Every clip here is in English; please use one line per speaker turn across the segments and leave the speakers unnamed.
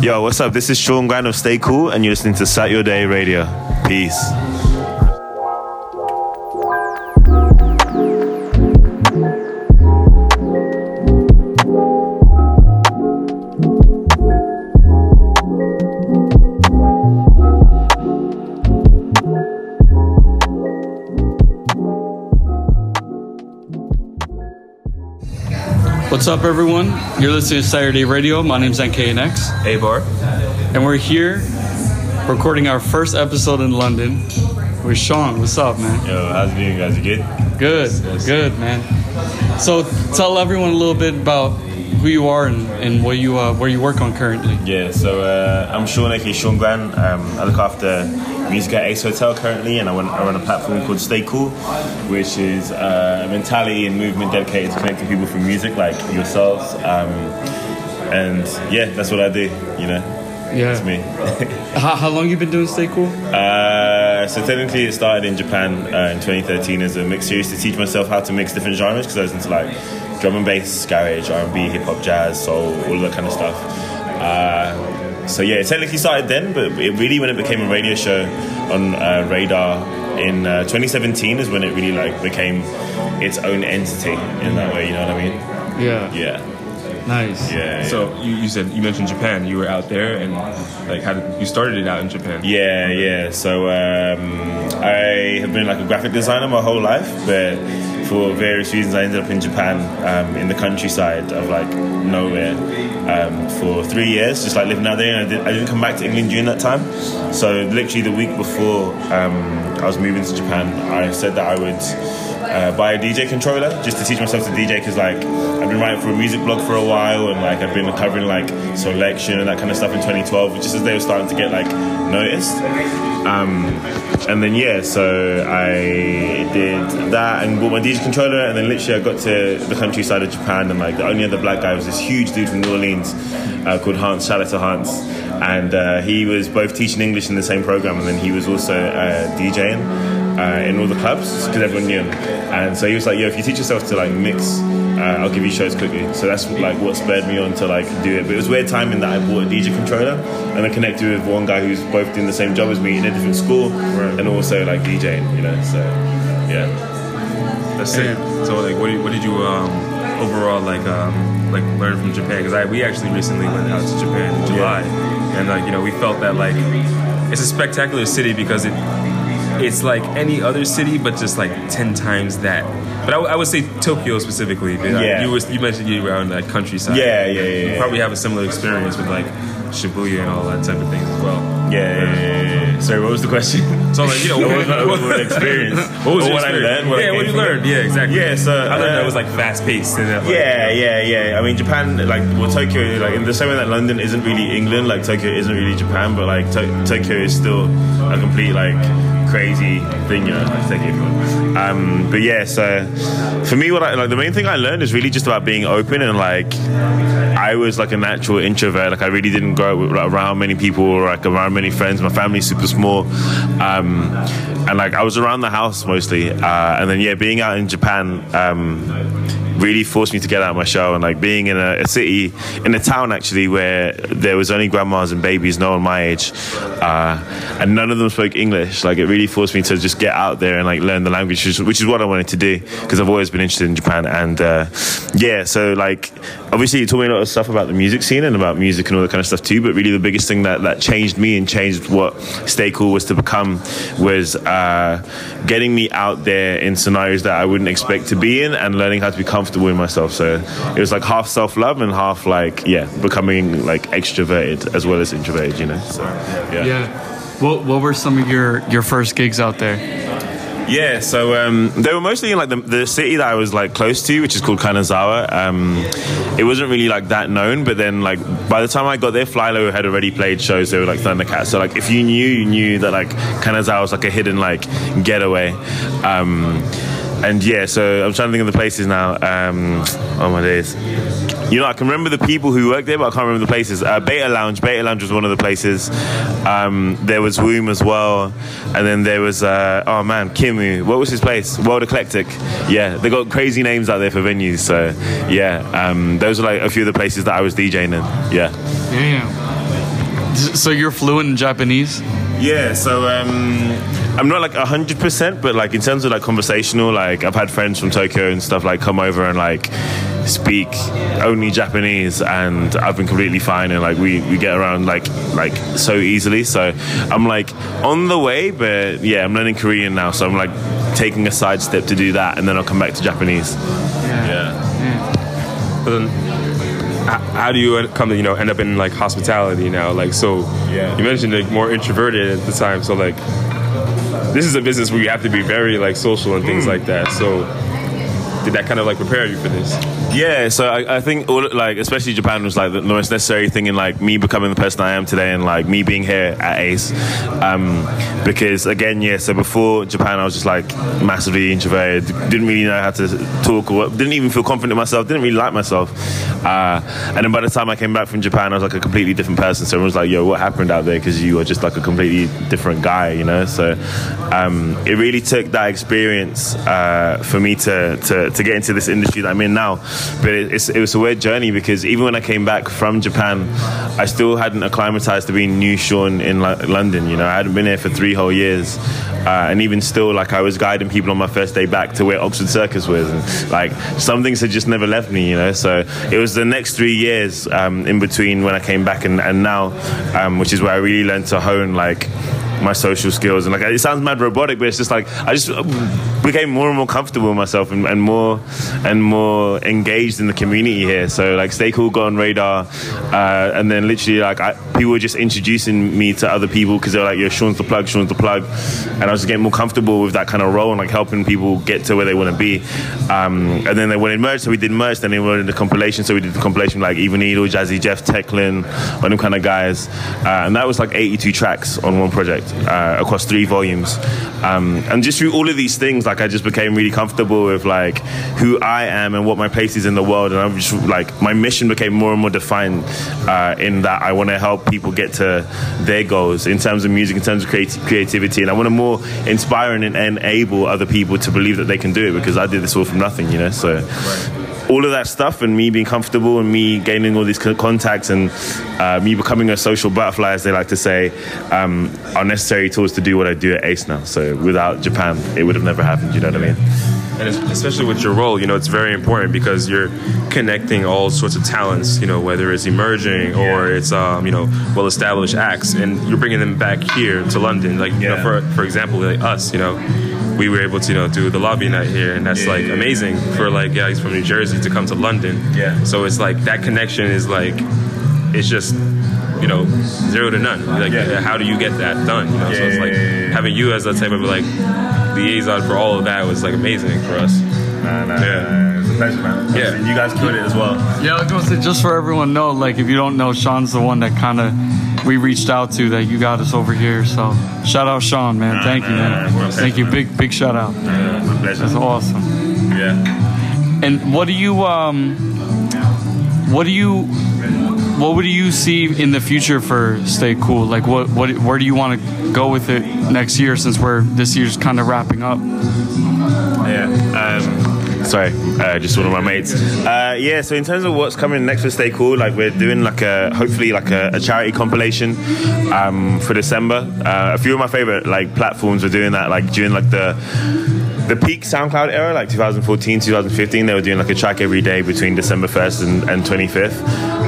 Yo, what's up? This is Sean Grannum of Stay Cool, and you're listening to Satyourday Radio. Peace.
What's up, everyone? You're listening to Satyourday Radio. My name's NKNX,
A bar.
and we're here recording our first episode in London with Sean. What's up, man?
Yo, how's it doing, guys? You good?
Good, good, man. So, tell everyone a little bit about who you are and, and what you uh, where you work on currently.
Yeah, so uh, I'm Sean, aka Sean Grannum. Um, I look after music at Ace Hotel currently, and I run, I run a platform called Stay Cool, which is uh, a mentality and movement dedicated to connecting people through music, like yourselves. Um, and yeah, that's what I do. You know,
Yeah.
it's me.
How, how long you been doing Stay Cool?
Uh, so technically, it started in Japan uh, in 2013 as a mix series to teach myself how to mix different genres because I was into like drum and bass, garage, R&B, hip hop, jazz, soul, all that kind of stuff. Uh, so yeah, it technically started then, but it really when it became a radio show on uh, Radar in uh, 2017 is when it really like became its own entity in that way. You know what I mean?
Yeah.
Yeah.
Nice.
Yeah.
So you, you said you mentioned Japan. You were out there, and like how did you started it out in Japan?
Yeah, yeah. So um, I have been like a graphic designer my whole life, but for various reasons, I ended up in Japan, um, in the countryside of like nowhere, um, for three years, just like living out there. I, did, didn't come back to England during that time. So literally the week before um, I was moving to Japan, I said that I would. Uh, buy a DJ controller just to teach myself to DJ because like I've been writing for a music blog for a while and like I've been covering like Soulection and that kind of stuff in 2012 just as they were starting to get like noticed. Um, and then yeah so I did that and bought my DJ controller and then literally I got to the countryside of Japan and like the only other black guy was this huge dude from New Orleans uh, called Hans shout out to Hans. And uh, he was both teaching English in the same program and then he was also uh, DJing uh, in all the clubs because everyone knew him. And so he was like, "Yo, if you teach yourself to like mix, uh, I'll give you shows quickly." So that's like what spurred me on to like do it. But it was weird timing that I bought a DJ controller and I connected with one guy who's both doing the same job as me in a different school and also like DJing. You know, so yeah.
That's it. So like, what did, what did you um, overall like um, like learn from Japan? Because I we actually recently went out to Japan in July, and like you know we felt that like it's a spectacular city because it it's like any other city, but just like ten times that. But I, w- I would say Tokyo specifically. like,
Yeah.
you was you mentioned you were on like countryside.
Yeah, yeah, yeah,
You
yeah.
probably have a similar experience with like Shibuya and all that type of things as well.
Yeah, yeah, yeah. Sorry, what was the question?
So like you know,
What was my overall experience?
What was
what I learned, what I
yeah, what
came
you learned. Yeah, exactly.
Yeah, so,
I learned that
uh,
it was like fast paced and that, like,
Yeah, yeah, yeah. I mean, Japan, like, well, Tokyo, like, in the same way that London isn't really England, like, Tokyo isn't really Japan, but, like, to- Tokyo is still a complete, like, crazy thing, you know, like, take it you. Um, but yeah, so for me, what I, like, the main thing I learned is really just about being open and, like, I was like a natural introvert. Like I really didn't like, around many people or like around many friends. My family's super small, um, and like I was around the house mostly. Uh, and then yeah, being out in Japan um, really forced me to get out of my shell. And like being in a, a city, in a town actually where there was only grandmas and babies, no one my age, uh, and none of them spoke English. Like it really forced me to just get out there and like learn the language, which is, what I wanted to do because I've always been interested in Japan. And uh, yeah, so like obviously you taught me a lot of stuff about the music scene and about music and all that kind of stuff too. But really the biggest thing that that changed me and changed what Stay Cool was to become was uh, getting me out there in scenarios that I wouldn't expect to be in and learning how to be comfortable in myself. So it was like half self love and half like yeah, becoming like extroverted as well as introverted. You know. So yeah.
Yeah. What What were some of your your first gigs out there?
Yeah, so um, they were mostly in like the, the city that I was like close to, which is called Kanazawa. Um, it wasn't really like that known, but then like by the time I got there, Flylo had already played shows. They were like Thundercats. So like if you knew, you knew that like Kanazawa was like a hidden like getaway. Um, and yeah, so I'm trying to think of the places now. Um, oh my days. You know, I can remember the people who worked there, but I can't remember the places. Uh, Beta Lounge, Beta Lounge was one of the places. Um, there was Womb as well, and then there was uh, oh man, Kimu. What was his place? World Eclectic. Yeah, they got crazy names out there for venues. So yeah, um, those are like a few of the places that I was DJing in. Yeah.
Damn. So you're fluent in Japanese?
Yeah, so um, I'm not like hundred percent, but like in terms of like conversational, like I've had friends from Tokyo and stuff like come over and like speak only Japanese, and I've been completely fine, and like we, we get around like like so easily. So I'm like on the way, but yeah, I'm learning Korean now, so I'm like taking a side step to do that, and then I'll come back to Japanese. Yeah.
But then, how do you come to you know end up in like hospitality now? Like so,
Yeah.
you mentioned like more introverted at the time. So like, this is a business where you have to be very like social and things hmm. like that. So, did that kind of like prepare you for this?
Yeah, so I, I think all like especially Japan was like the, most necessary thing in like me becoming the person I am today and like me being here at Ace, um, because again, yeah. So before Japan, I was just like massively introverted, didn't really know how to talk or didn't even feel confident in myself, didn't really like myself. Uh, and then by the time I came back from Japan, I was like a completely different person. So everyone was like, "Yo, what happened out there?" Because you were just like a completely different guy, you know. So um, it really took that experience uh, for me to, to to get into this industry that I'm in now. But it, it was a weird journey because even when I came back from Japan, I still hadn't acclimatized to being new Sean in Lo- London. You know, I hadn't been here for three whole years, uh, and even still, like I was guiding people on my first day back to where Oxford Circus was, and like some things had just never left me. You know, so it was the next three years um, in between when I came back and, and now, um, which is where I really learned to hone like my social skills. And like it sounds mad robotic but it's just like i just became more and more comfortable with myself and, and more and more engaged in the community here. So like stay cool got on radar. Uh, and then literally like I, people were just introducing me to other people because they were like yo sean's the plug sean's the plug. And i was just getting more comfortable with that kind of role and like helping people get to where they want to be. Um, and then they wanted merch so we did merch then they wanted the compilation. So we did the compilation like Evil Needle jazzy jeff techlin all them kind of guys. Uh, and that was like 82 tracks on one project uh, across three volumes. Um, and just through all of these things, like I just became really comfortable with like who I am and what my place is in the world. And I'm just like my mission became more and more defined uh, in that I want to help people get to their goals in terms of music, in terms of creati- creativity, and I want to more inspire and enable other people to believe that they can do it because I did this all from nothing, you know. So all of that stuff and me being comfortable and me gaining all these contacts and uh, me becoming a social butterfly, as they like to say, um, are necessary tools to do what I do at Ace now. So without Japan, it would have never happened. You know what I mean?
And especially with your role, you know, it's very important because you're connecting all sorts of talents, you know, whether it's emerging or it's, um, you know, well-established acts, and you're bringing them back here to London. Like, you know, for for example, like us, you know, we were able to, you know, do the lobby night here, and that's
Yeah,
like
yeah, yeah.
amazing for like guys from New Jersey to come to London.
Yeah.
So it's like that connection is like, it's just. You know, zero to none. Like,
Yeah.
how do you get that done? You know, so it's like
yeah, yeah, yeah.
having you as a type of like liaison for all of that was like amazing for us.
Nah, nah,
Yeah.
nah, it's a pleasure, man.
Yeah.
And you guys killed it as well.
Yeah, I was gonna say just for everyone to know, like if you don't know, Sean's the one that kind of we reached out to that you got us over here. So shout out Sean, man.
Nah,
Thank you, man.
nah, nah,
Thank you, big big shout out.
A pleasure.
That's awesome.
Yeah.
And what do you um, what do you what would you see in the future for Stay Cool? Like what what where do you want to go with it next year? Since we're this year's kind of wrapping up.
Yeah. Um, sorry, uh, just one of my mates. Uh, yeah. So in terms of what's coming next for Stay Cool, like we're doing like a hopefully like a, a charity compilation um, for December. Uh, a few of my favorite like platforms were doing that like during like the the peak SoundCloud era, like 2014, 2015, they were doing like a track every day between December 1st and, and 25th.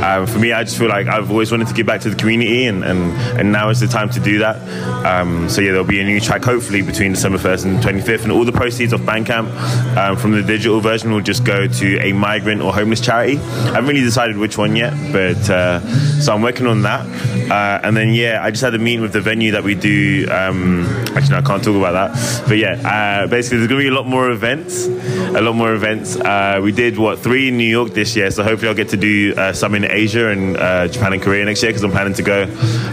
Um, for me, I just feel like I've always wanted to give back to the community, and, and, and now is the time to do that. Um, so yeah, there'll be a new track hopefully between December 1st and 25th, and all the proceeds of Bandcamp um, from the digital version will just go to a migrant or homeless charity. I haven't really decided which one yet, but uh, so I'm working on that. Uh, and then yeah, I just had a meeting with the venue that we do. Um, actually, no, I can't talk about that. But yeah, uh, basically, be a lot more events. A lot more events. Uh, we did what three in New York this year, so hopefully I'll get to do uh, some in Asia and uh, Japan and Korea next year because I'm planning to go.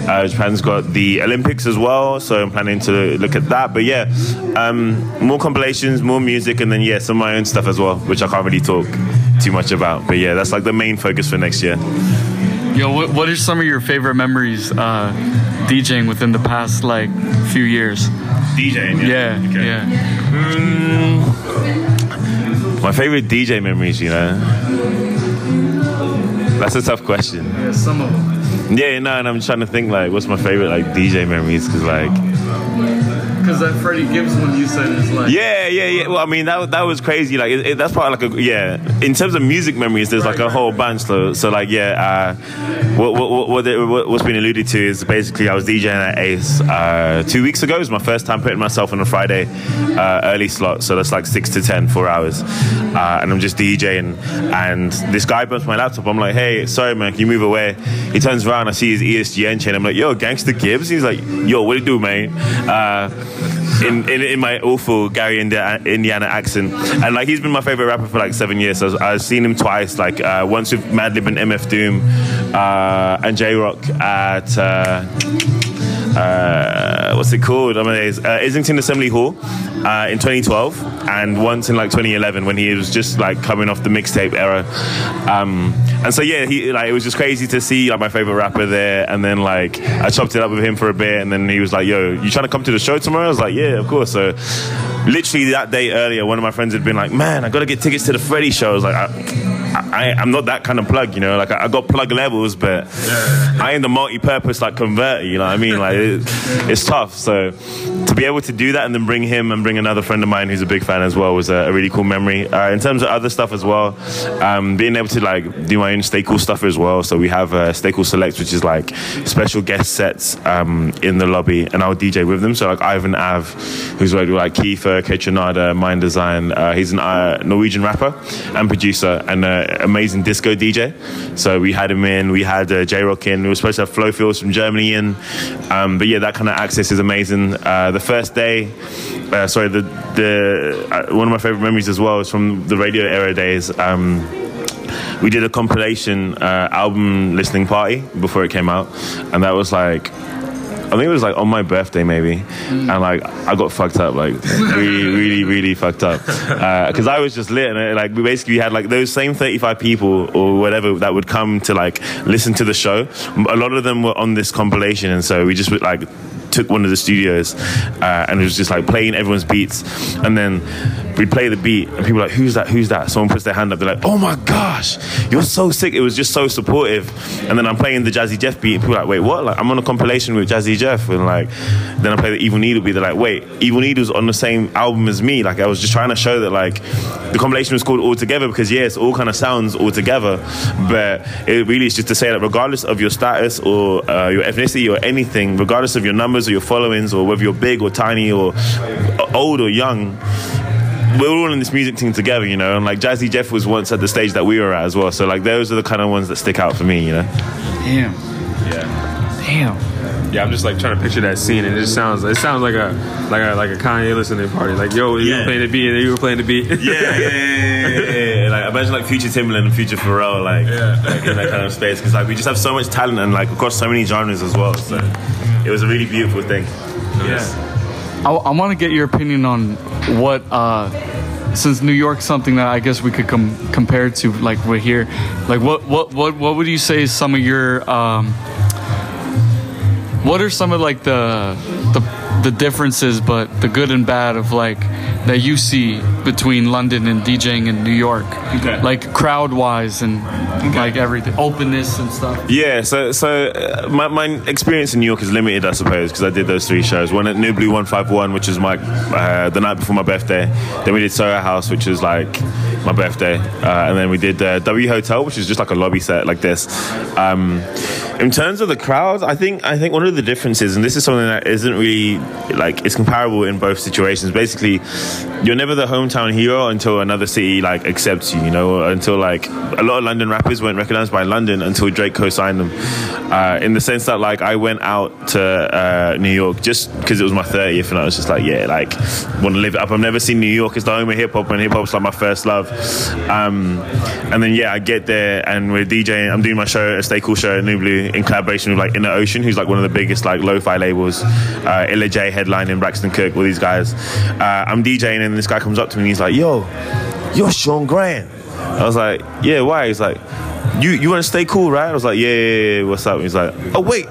Uh, Japan's got the Olympics as well, so I'm planning to look at that. But yeah, um, more compilations, more music, and then yeah, some of my own stuff as well, which I can't really talk too much about. But yeah, that's like the main focus for next year.
Yo, what, what are some of your favorite memories uh, DJing within the past like few years?
DJing.
Yeah,
Okay.
yeah.
Mm, my favorite DJ memories, you know. That's a tough question.
Yeah, some of them.
Yeah, no, and I'm trying to think like, what's my favorite like DJ memories? Because like,
Because that Freddie Gibbs one you said is like.
yeah, yeah, yeah. Well, I mean, that that was crazy. Like, it, it, that's probably like a yeah. In terms of music memories, there's like a whole bunch. So, so like, yeah. Uh, what what what, what, what's been alluded to is basically I was DJing at Ace uh, two weeks ago. It was my first time putting myself on a Friday uh, early slot. So that's like six to ten, four hours, uh, and I'm just DJing. And this guy bumps my laptop. I'm like, hey, sorry man, can you move away? He turns around. I see his ESGN chain. I'm like, yo, Gangster Gibbs. He's like, yo, what do you do, man? Uh, in, in, in my awful Gary Indiana accent. And like he's been my favorite rapper for like seven years. So I've seen him twice. Like uh, once with Madlib and MF Doom, uh, and J Rocc at. Uh, uh, what's it called? I mean, it's, uh, Islington Assembly Hall uh, in 2012, and once in like 2011 when he was just like coming off the mixtape era. Um, and so yeah, he like it was just crazy to see like my favorite rapper there, and then like I chopped it up with him for a bit, and then he was like, "Yo, you trying to come to the show tomorrow?" I was like, "Yeah, of course." So literally that day earlier, one of my friends had been like, "Man, I got to get tickets to the Freddie show." I was like, I, I, I'm not that kind of plug, you know. Like I, I got plug levels, but I ain't the multi-purpose like converter. You know what I mean? Like it, it's tough. So to be able to do that and then bring him and bring another friend of mine who's a big fan as well was a, a really cool memory. Uh, in terms of other stuff as well, um, being able to like do my own Stay Cool stuff as well. So we have uh, Stay Cool Select, which is like special guest sets um, in the lobby, and I'll DJ with them. So like Ivan Av, who's worked with like Kaytranada, Mind Design. Uh, he's a uh, Norwegian rapper and producer and uh, amazing disco DJ. So we had him in. We had uh, J Rocc in. We were supposed to have Flofilz from Germany in. Um, but yeah, that kind of access is amazing. Uh, the first day, uh, sorry, the the one of my favorite memories as well is from the radio era days. Um, we did a compilation album listening party before it came out, and that was like. I think it was like on my birthday maybe, and like I got fucked up, like really, really, really fucked up, because I was just lit, and it, like we basically had like those same thirty-five people or whatever that would come to like listen to the show. A lot of them were on this compilation, and so we just would like took one of the studios uh, and it was just like playing everyone's beats. And then we play the beat and people are like who's that? Who's that? Someone puts their hand up they're like oh my gosh you're so sick. It was just so supportive. And then I'm playing the Jazzy Jeff beat and people are like wait what? Like I'm on a compilation with Jazzy Jeff and like then I play the Evil Needle beat they're like wait Evil Needle's on the same album as me. Like I was just trying to show that like the compilation was called All Together because yes all kind of sounds all together. But it really is just to say that regardless of your status or uh, your ethnicity or anything regardless of your numbers or your followings or whether you're big or tiny or old or young we're all in this music team together, you know, and like Jazzy Jeff was once at the stage that we were at as well. So like those are the kind of ones that stick out for me, you know.
Damn.
Yeah.
Damn.
Yeah, I'm just like trying to picture that scene, and it just sounds it sounds like a like a like a Kanye listening party. Like, yo, you
Yeah.
were playing the beat, and you were playing the beat.
Yeah, yeah, yeah, yeah, yeah, yeah. Like imagine like future Timbaland and future Pharrell, like,
Yeah.
like in that kind of space, because like we just have so much talent and like across so many genres as well. So it was a really beautiful thing.
yeah.
I, I want to get your opinion on what, uh, since New York's something that I guess we could com- compare to, like we're here. Like, what, what, what, what would you say is some of your, um, what are some of like the, the, the differences, but the good and bad of like that you see between London and DJing in New York,
Okay.
like crowd wise and like everything, openness and stuff.
Yeah, so so uh, my, my experience in New York is limited, I suppose, because I did those three shows. One at Nublu 151, which was my uh, the night before my birthday. Then we did Soho House, which was like my birthday, uh, and then we did uh, W Hotel, which is just like a lobby set like this. Um, in terms of the crowd, I think I think one of the differences, and this is something that isn't really like it's comparable in both situations. Basically, you're never the hometown hero until another city like accepts you. You know, until like a lot of London rappers weren't recognized by London until Drake co-signed them. Uh, in the sense that like I went out to uh, New York just because it was my 30th, and I was just like, yeah, like want to live it up. I've never seen New York as the home of hip hop, and hip hop's like my first love. Um, and then yeah, I get there and we're DJing. I'm doing my show, a Stay Cool show at Nublu in collaboration with like Inner Ocean, who's like one of the biggest like lo-fi labels. Uh, headlining Braxton Cook, all these guys. Uh, I'm DJing and this guy comes up to me and he's like, "Yo, you're Sean Grannum." I was like, "Yeah, why?" He's like, "You you want to stay cool, right?" I was like, "Yeah, yeah, yeah, what's up?" He's like, "Oh wait."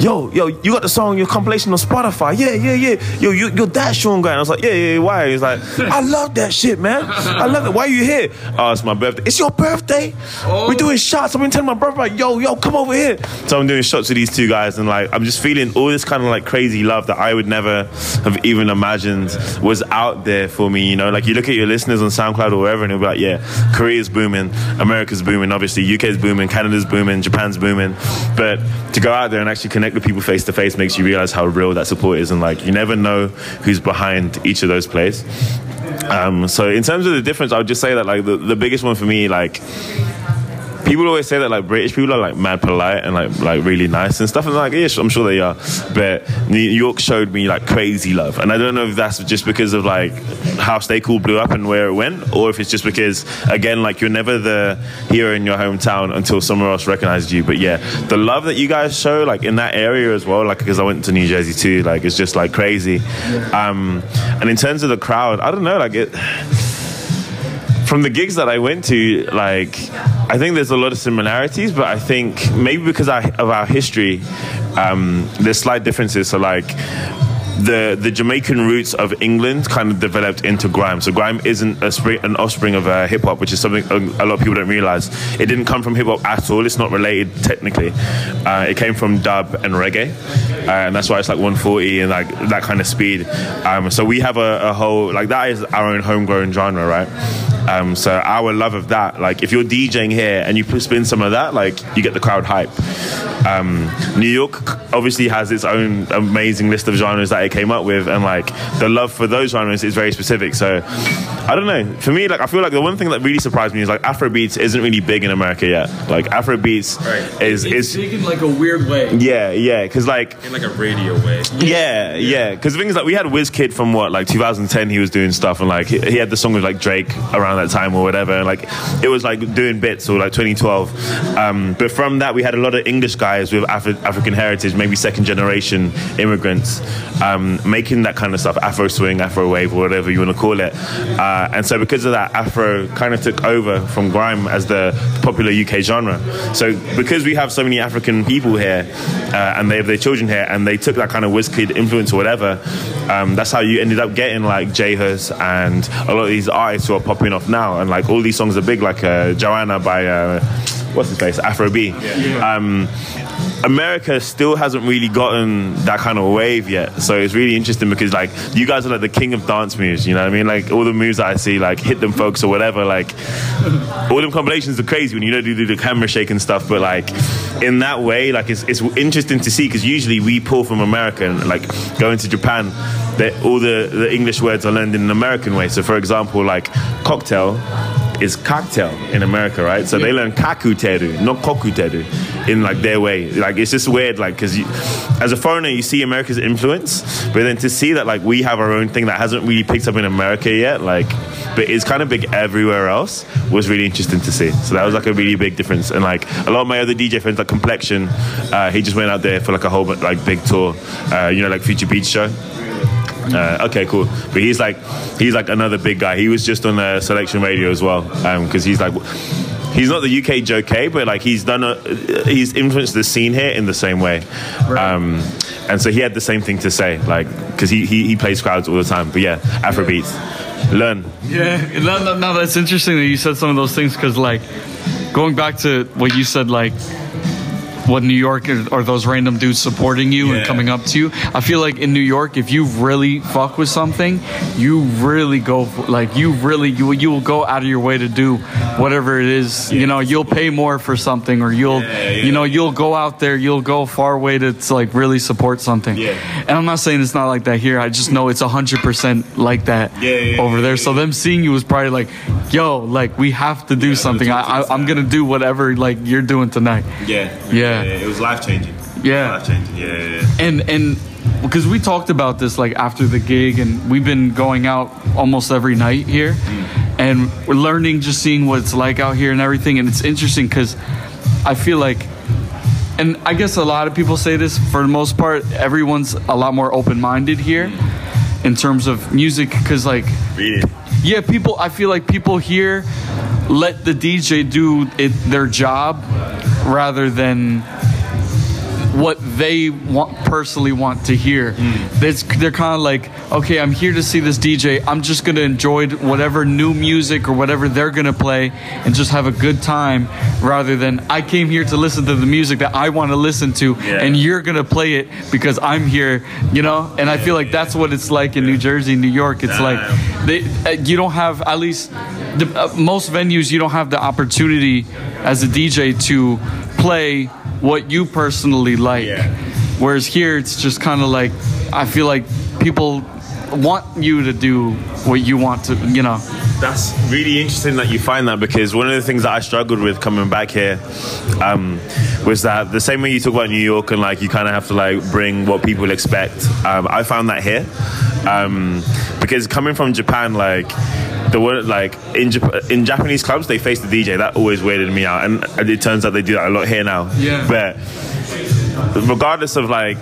Yo, yo, you got the song, your compilation on Spotify. Yeah, yeah, yeah. Yo, you, you're that Sean guy. And I was like, yeah, yeah, yeah, why? He's like, I love that shit, man. I love it. Why are you here? Oh, it's my birthday. It's your birthday? We're oh. doing shots. I've been telling my brother, like, yo, yo, come over here. So I'm doing shots with these two guys, and like, I'm just feeling all this kind of like crazy love that I would never have even imagined was out there for me. You know, like you look at your listeners on SoundCloud or wherever, and it'll be like, yeah, Korea's booming, America's booming, obviously, UK's booming, Canada's booming, Japan's booming. But to go out there and actually connect with people face to face makes you realize how real that support is, and like, you never know who's behind each of those plays. Um, so in terms of the difference, I would just say that like the, the biggest one for me, like people always say that like British people are like mad polite and like like really nice and stuff. And like, yeah, I'm sure they are. But New York showed me like crazy love, and I don't know if that's just because of like how Stay Cool blew up and where it went, or if it's just because again, like you're never the hero in your hometown until somewhere else recognizes you. But yeah, the love that you guys show like in that area as well, like because I went to New Jersey too, like it's just like crazy. Um, and in terms of the crowd, I don't know, like it from the gigs that I went to, like I think there's a lot of similarities, but I think maybe because of our history, um, there's slight differences. So like the the Jamaican roots of England kind of developed into grime. So grime isn't a spring, an offspring of uh, hip hop, which is something a, lot of people don't realize. It didn't come from hip hop at all. It's not related technically. Uh, it came from dub and reggae, uh, and that's why it's like 140 and like that kind of speed. Um, so we have a, a, whole like that is our own homegrown genre, right? Um, so our love of that, like if you're DJing here and you spin some of that, like you get the crowd hype. Um, New York obviously has its own amazing list of genres that it came up with, and like the love for those genres is very specific. So I don't know. For me, like I feel like the one thing that really surprised me is like Afrobeats isn't really big in America yet. Like Afrobeats right. is
it's
is
big in like a weird way.
Yeah, yeah, because like
in like a radio way.
Yeah, yeah. Because the thing is like we had Wizkid from what like 2010. He was doing stuff, and like he, he had the song with like Drake around that time or whatever. Like it was like doing bits or like 2012. Um, but from that, we had a lot of English guys with Afri- African heritage, maybe second generation immigrants, um, making that kind of stuff, Afro swing, Afro wave, or whatever you want to call it. Uh, and so because of that, Afro kind of took over from grime as the popular UK genre. So because we have so many African people here, uh, and they have their children here, and they took that kind of Wizkid influence or whatever, um, that's how you ended up getting like J Hus and a lot of these artists who are popping off now, and like all these songs are big, like uh, Joanna by uh, what's his face, Afro B. Yeah. Um, America still hasn't really gotten that kind of wave yet. So it's really interesting because like you guys are like the king of dance moves, you know what I mean? Like all the moves that I see, like hit them folks or whatever, like all them compilations are crazy when you know do, do the camera shake and stuff, but like in that way, like it's, it's interesting to see because usually we pull from America and like going to Japan, all the, the English words are learned in an American way. So for example, like cocktail is cocktail in America, right? So yeah. they learn kakuteru, not kokuteru, in like their way. Like it's just weird, like because as a foreigner you see America's influence, but then to see that like we have our own thing that hasn't really picked up in America yet, like but it's kind of big everywhere else was really interesting to see. So that was like a really big difference. And like a lot of my other DJ friends, like Complexion, uh, he just went out there for like a whole like big tour, uh, you know, like Future Beach show. Uh, okay, cool. But he's like, he's like another big guy. He was just on the Soulection Radio as well, because um, he's like, he's not the UK Joe Kay, but like he's done a, he's influenced the scene here in the same way. Right. Um, and so he had the same thing to say, like, because he, he, he plays crowds all the time. But yeah, Afrobeats, learn.
Yeah, no, no, no, that's interesting that you said some of those things because like going back to what you said, like what New York are, those random dudes supporting you yeah. and coming up to you. I feel like in New York, if you really fuck with something, you really go for, like you really you you will go out of your way to do whatever it is. Yeah. You know, you'll pay more for something, or you'll yeah, you know you'll go out there, you'll go far away to, to like really support something. And I'm not saying it's not like that here. I just know it's hundred percent like that over there. So them seeing you was probably like, yo, like we have to do something. I, I I'm gonna do whatever like you're doing tonight.
Yeah.
Yeah
yeah. it was life changing.
Yeah,
life changing. Yeah, yeah, yeah.
And and because we talked about this like after the gig, and we've been going out almost every night here, mm. and we're learning, just seeing what it's like out here and everything. And it's interesting because I feel like and I guess a lot of people say this for the most part, everyone's a lot more open minded here mm. in terms of music because, like, yeah, people, I feel like people here let the DJ do it, their job rather than what they want personally want to hear. It's, they're kind of like, okay, I'm here to see this DJ. I'm just gonna enjoy whatever new music or whatever they're gonna play and just have a good time, rather than I came here to listen to the music that I want to listen to,
Yeah.
and you're gonna play it because I'm here, you know. And I feel like that's what it's like in New Jersey, New York. It's like they, uh, you don't have at least the, uh, most venues you don't have the opportunity as a DJ to play what you personally like.
Yeah.
Whereas here it's just kind of like I feel like people want you to do what you want to, you know.
That's really interesting that you find that because one of the things that I struggled with coming back here um, was that the same way you talk about New York and like you kind of have to like bring what people expect. Um, I found that here um, because coming from Japan, like the word like in Jap- in Japanese clubs they face the DJ. That always weirded me out, and it turns out they do that a lot here now.
Yeah.
but regardless of like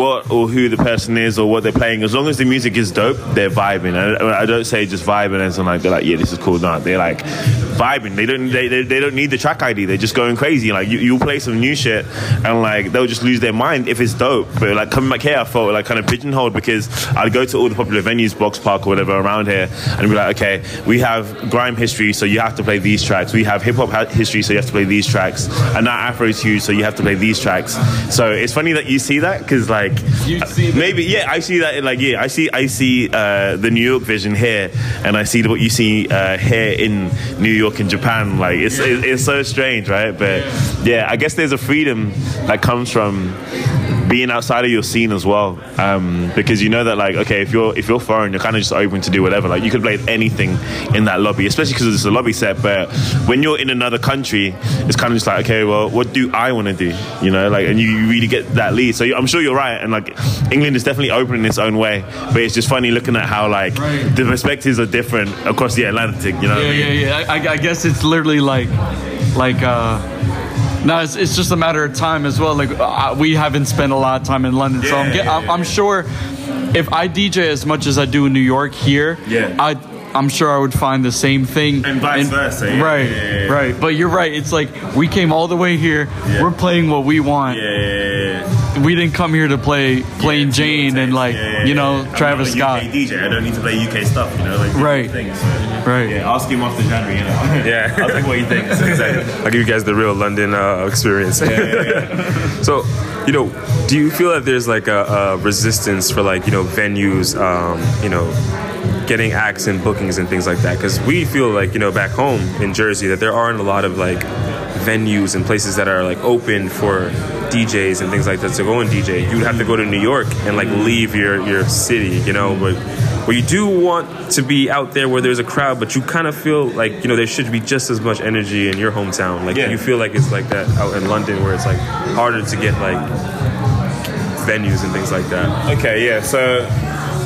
what or who the person is or what they're playing, as long as the music is dope, they're vibing. I, I don't say just vibing as in like they're like, yeah, this is cool. No, they're like vibing. They don't they, they, they don't need the track ID. They're just going crazy. Like you you play some new shit and like they'll just lose their mind if it's dope. But like coming back here, I felt like kind of pigeonholed because I'd go to all the popular venues, Box Park or whatever around here, and be like, okay, we have grime history, so you have to play these tracks. We have hip hop history, so you have to play these tracks. And now Afro is huge, so you have to play these tracks. So it's funny that you see that because like
See
maybe yeah, I see that in, like yeah, I see I see uh, the New York vision here, and I see what you see uh, here in New York and Japan. Like it's it's, it's so strange, right? But yeah. I guess there's a freedom that comes from being outside of your scene as well, um, because you know that like okay, if you're if you're foreign, you're kind of just open to do whatever. Like you could play anything in that lobby, especially because it's a lobby set. But when you're in another country, it's kind of just like okay, well, what do I want to do? You know, like and you, you really get that lead. So I'm sure you're right, and like England is definitely open in its own way. But it's just funny looking at how like
Right.
the perspectives are different across the Atlantic. You know, what I
Yeah,
mean?
yeah, yeah. I- I guess it's literally like, like, uh, no, it's, it's just a matter of time as well. Like, uh, we haven't spent a lot of time in London, so I'm, get,
yeah,
I'm,
yeah.
I'm sure if I DJ as much as I do in New York here,
Yeah.
I, I'm sure I would find the same thing.
And vice versa, yeah,
right,
yeah, yeah, yeah.
right. But you're right. It's like we came all the way here.
Yeah.
We're playing what we want.
Yeah, yeah, yeah.
We didn't come here to play Plain
Yeah,
Jane and like
yeah, yeah,
you know
yeah.
Travis
I'm not
Scott.
UK DJ. I don't need to play UK stuff. You know, like
Right.
Things, so.
Right.
Yeah, ask him after January. You know.
Yeah.
I'll take what he thinks. Exactly.
I'll give you guys the real London uh, experience. so, you know, do you feel that there's like a, a resistance for like you know venues, um, you know, getting acts and bookings and things like that? Because we feel like you know back home in Jersey that there aren't a lot of like venues and places that are like open for DJs and things like that to go and DJ. You would have to go to New York and like leave your your city, you know, but. Where you do want to be out there where there's a crowd, but you kind of feel like you know there should be just as much energy in your hometown. Like
Yeah.
you feel like it's like that out in London, where it's like harder to get like venues and things like that.
Okay, yeah. So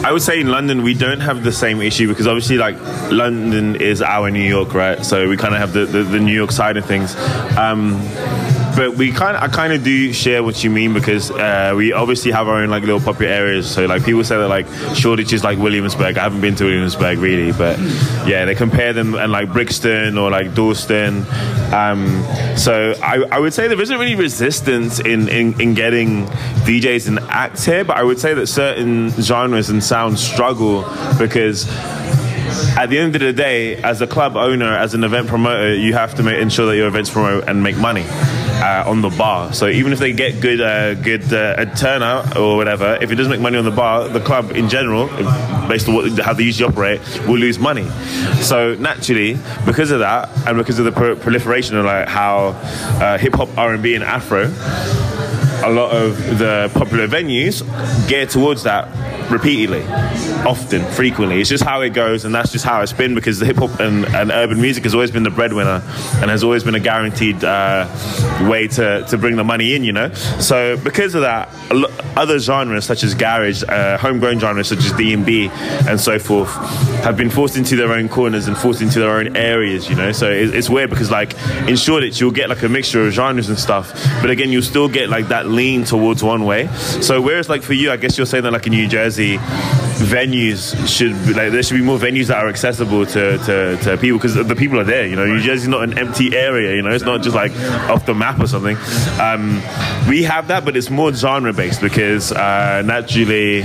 I would say in London we don't have the same issue because obviously like London is our New York, right? So we kind of have the, the, the New York side of things. Um, but we kind I kind of do share what you mean because uh, we obviously have our own like little popular areas. So like people say that like Shoreditch is like Williamsburg. I haven't been to Williamsburg really, but yeah, they compare them and like Brixton or like Dalston. Um, so I, I would say there isn't really resistance in, in, in getting DJs and acts here, but I would say that certain genres and sounds struggle because at the end of the day, as a club owner, as an event promoter, you have to make, ensure that your events promote and make money uh, on the bar. So even if they get good, uh, good uh, turnout or whatever, if it doesn't make money on the bar, the club in general, based on what, how they usually operate, will lose money. So naturally, because of that, and because of the pro- proliferation of like how uh, hip hop, R and B, and Afro a lot of the popular venues gear towards that repeatedly, often, frequently. It's just how it goes, and that's just how it's been because the hip hop and, and urban music has always been the breadwinner and has always been a guaranteed uh, way to, to bring the money in, you know? So, because of that, other genres such as garage, uh, homegrown genres such as D&B and so forth, have been forced into their own corners and forced into their own areas, you know? So, it, it's weird because, like, in Shoreditch, you'll get like a mixture of genres and stuff, but again, you'll still get like that lean towards one way. So, whereas, like, for you, I guess you're saying that, like, in New Jersey, Venues should be, like there should be more venues that are accessible to, to, to people because the people are there. You know, New Jersey's not an empty area. You know, it's not just like off the map or something. Um, we have that, but it's more genre based because uh, naturally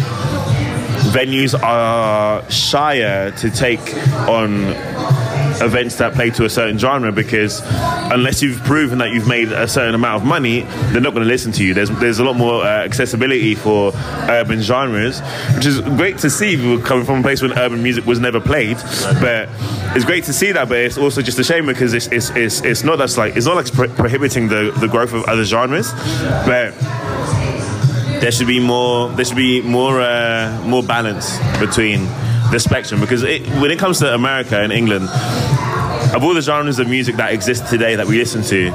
venues are shyer to take on events that play to a certain genre because unless you've proven that you've made a certain amount of money, they're not going to listen to you. There's there's a lot more uh, accessibility for urban genres, which is great to see. We're coming from a place where urban music was never played, but it's great to see that. But it's also just a shame because it's it's, it's, it's not that's like it's not like pro- prohibiting the, the growth of other genres, but there should be more there should be more uh, more balance between the spectrum because it, when it comes to America and England of all the genres of music that exist today that we listen to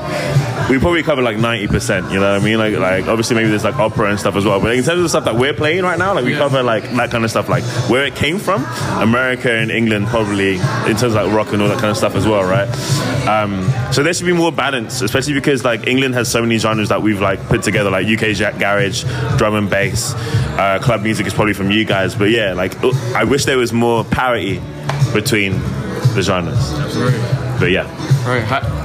we probably cover like 90% you know what I mean? Like like obviously maybe there's like opera and stuff as well but in terms of the stuff that we're playing right now like we
Yeah.
cover like that kind of stuff like where it came from. America and England probably in terms of like rock and all that kind of stuff as well right? Um, so there should be more balance especially because like England has so many genres that we've like put together like UK ja- garage drum and bass uh, club music is probably from you guys but yeah like uh, I wish there was more parity between the genres. But yeah.
Right. I,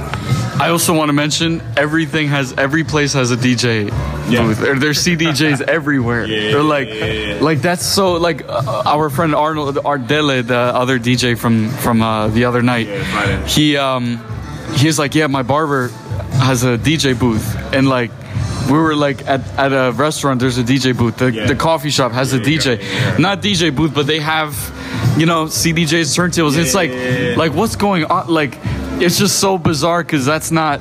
I also want to mention everything has every place has a DJ
Yeah.
booth. There, there's CDJs everywhere.
Yeah,
They're like,
yeah, yeah,
like that's so like uh, our friend Arnold Ardele, the other DJ from from uh, the other night.
Yeah,
He um he's like, yeah, my barber has a DJ booth, and like. We were like at, at a restaurant. There's a DJ booth. The,
Yeah.
the coffee shop has a
Yeah,
DJ,
yeah.
not DJ booth, but they have, you know, CDJs, turntables. it's like, like what's going on? Like, it's just so bizarre because that's not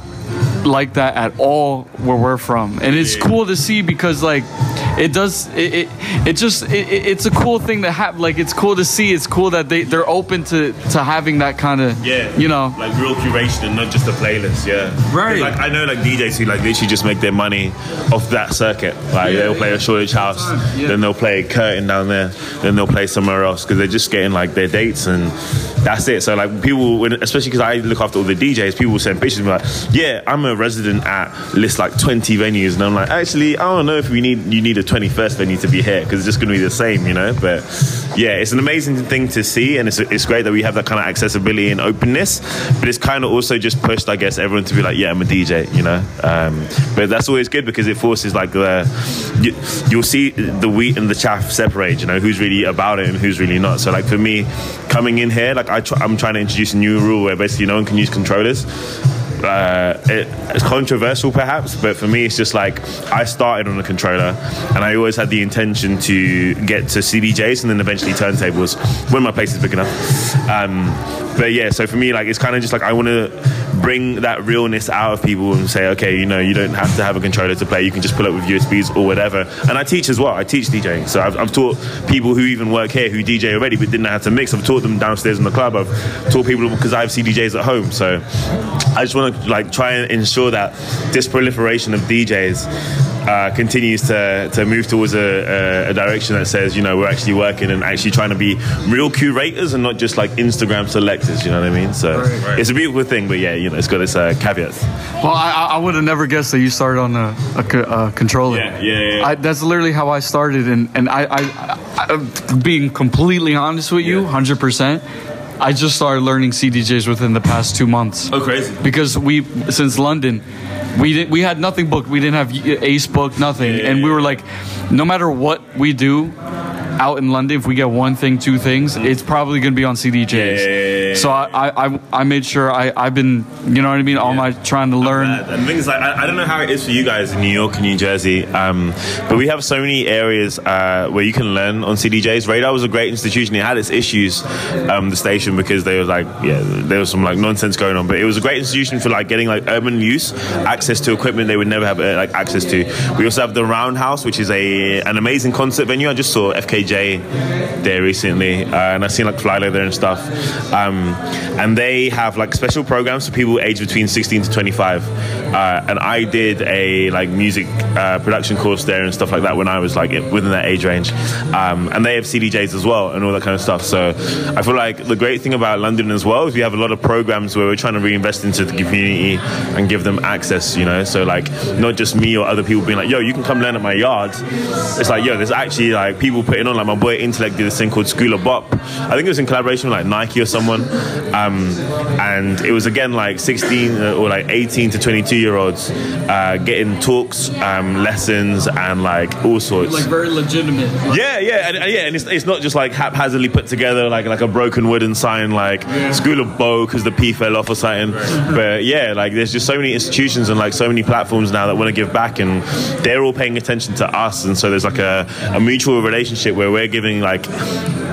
like that at all where we're from, and it's cool to see because like it does it it, it just it, it- it's a cool thing to have. Like it's cool to see. It's cool that they they're open to to having that kind of
Yeah,
you know
like real curation and not just a playlist. Yeah,
Right.
Like I know like DJs who like literally just make their money off that circuit. Like
Yeah,
they'll play a Shoreditch House,
Yeah.
then they'll play Curtain down there, then they'll play somewhere else because they're just getting like their dates and that's it. So like people, when, especially because I look after all the DJs, people send pictures and be like, yeah, I'm a resident at list like 20 venues, and I'm like, actually, I don't know if we need you need a 21st venue to be here because it's just going to be the same, you know. But yeah, it's an amazing thing to see, and it's it's great that we have that kind of accessibility and openness. But it's kind of also just pushed, I guess, everyone to be like, yeah, I'm a DJ, you know. Um, but that's always good because it forces like the you, you'll see the wheat and the chaff separate. You know, who's really about it and who's really not. So like for me, coming in here, like I try, I'm trying to introduce a new rule where basically no one can use controllers uh, it, it's controversial perhaps, but for me, it's just like I started on a controller and I always had the intention to get to CDJs and then eventually turntables when my place is big enough. Um, but yeah, so for me, like it's kind of just like I want to bring that realness out of people and say, okay, you know, you don't have to have a controller to play. You can just pull up with USBs or whatever. And I teach as well. I teach DJing, so I've, I've taught people who even work here who DJ already but didn't know how to mix. I've taught them downstairs in the club. I've taught people because I have CDJs at home. So I just want to like try and ensure that this proliferation of DJs uh, continues to, to move towards a, a, a, direction that says, you know, we're actually working and actually trying to be real curators and not just like Instagram selectors, you know what I mean? So
right,
right.
it's a beautiful thing, but yeah, you know, it's got its uh, caveats.
Well, I, I would have never guessed that you started on a, a uh, controller.
Yeah, yeah, yeah.
I, that's literally how I started, and, and I, I, I being completely honest with you, 100%. I just started learning CDJs within the past two months.
Oh, crazy.
Because we since London, we didn't we had nothing booked. We didn't have Ace booked, nothing,
Yeah,
and we were like, no matter what we do. Out in London, if we get one thing, two things, it's probably gonna be on CDJs.
Yeah, yeah, yeah,
So I, I, I, made sure I, I've been, you know what I mean, all my trying to learn.
And the thing is, like, I, I don't know how it is for you guys in New York and New Jersey, um, but we have so many areas uh, where you can learn on CDJs. Radar was a great institution. It had its issues, um, the station, because there was like, yeah, there was some like nonsense going on. But it was a great institution for like getting like urban use, access to equipment they would never have uh, like access to. We also have the Roundhouse, which is a an amazing concert venue. I just saw FKJ there recently, uh, and I've seen like Flylo there and stuff. Um, and they have like special programs for people aged between 16 to 25 uh, and I did a like music uh, production course there and stuff like that when I was like within that age range. Um, and they have CDJs as well and all that kind of stuff. So I feel like the great thing about London as well is we have a lot of programs where we're trying to reinvest into the community and give them access. You know, so like not just me or other people being like, "Yo, you can come learn at my yard." It's like, yo, there's actually like people putting on like my boy Intellect did this thing called School of Bop. I think it was in collaboration with like Nike or someone, um, and it was again like 16 or like 18 to 22 year olds uh, getting talks, um, lessons, and like all sorts.
Like very legitimate.
Yeah, yeah, and, and yeah, and it's, it's not just like haphazardly put together like like a broken wooden sign like School of Bow because the P fell off or something. But yeah, like there's just so many institutions and like so many platforms now that want to give back, and they're all paying attention to us, and so there's like a, a mutual relationship where we're giving like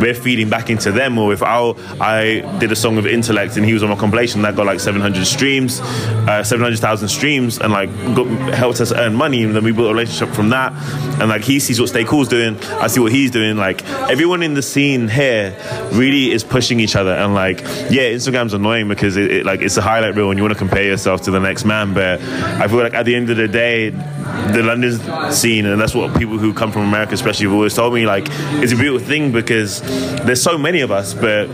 we're feeding back into them. Or if I I did a song with Intellect and he was on my compilation that got like 700 streams, uh, 700,000 streams, and like got, helped us earn money, and then we built a relationship from that. And like he sees what Stay Cool's doing, I see what he's doing. Like everyone in the scene here really is pushing each other, and like yeah, Instagram's annoying because it, it like it's a highlight reel and you want to compare yourself to the next man, but I feel like at the end of the day, the London scene, and that's what people who come from America especially have always told me, like it's a beautiful thing because there's so many of us, but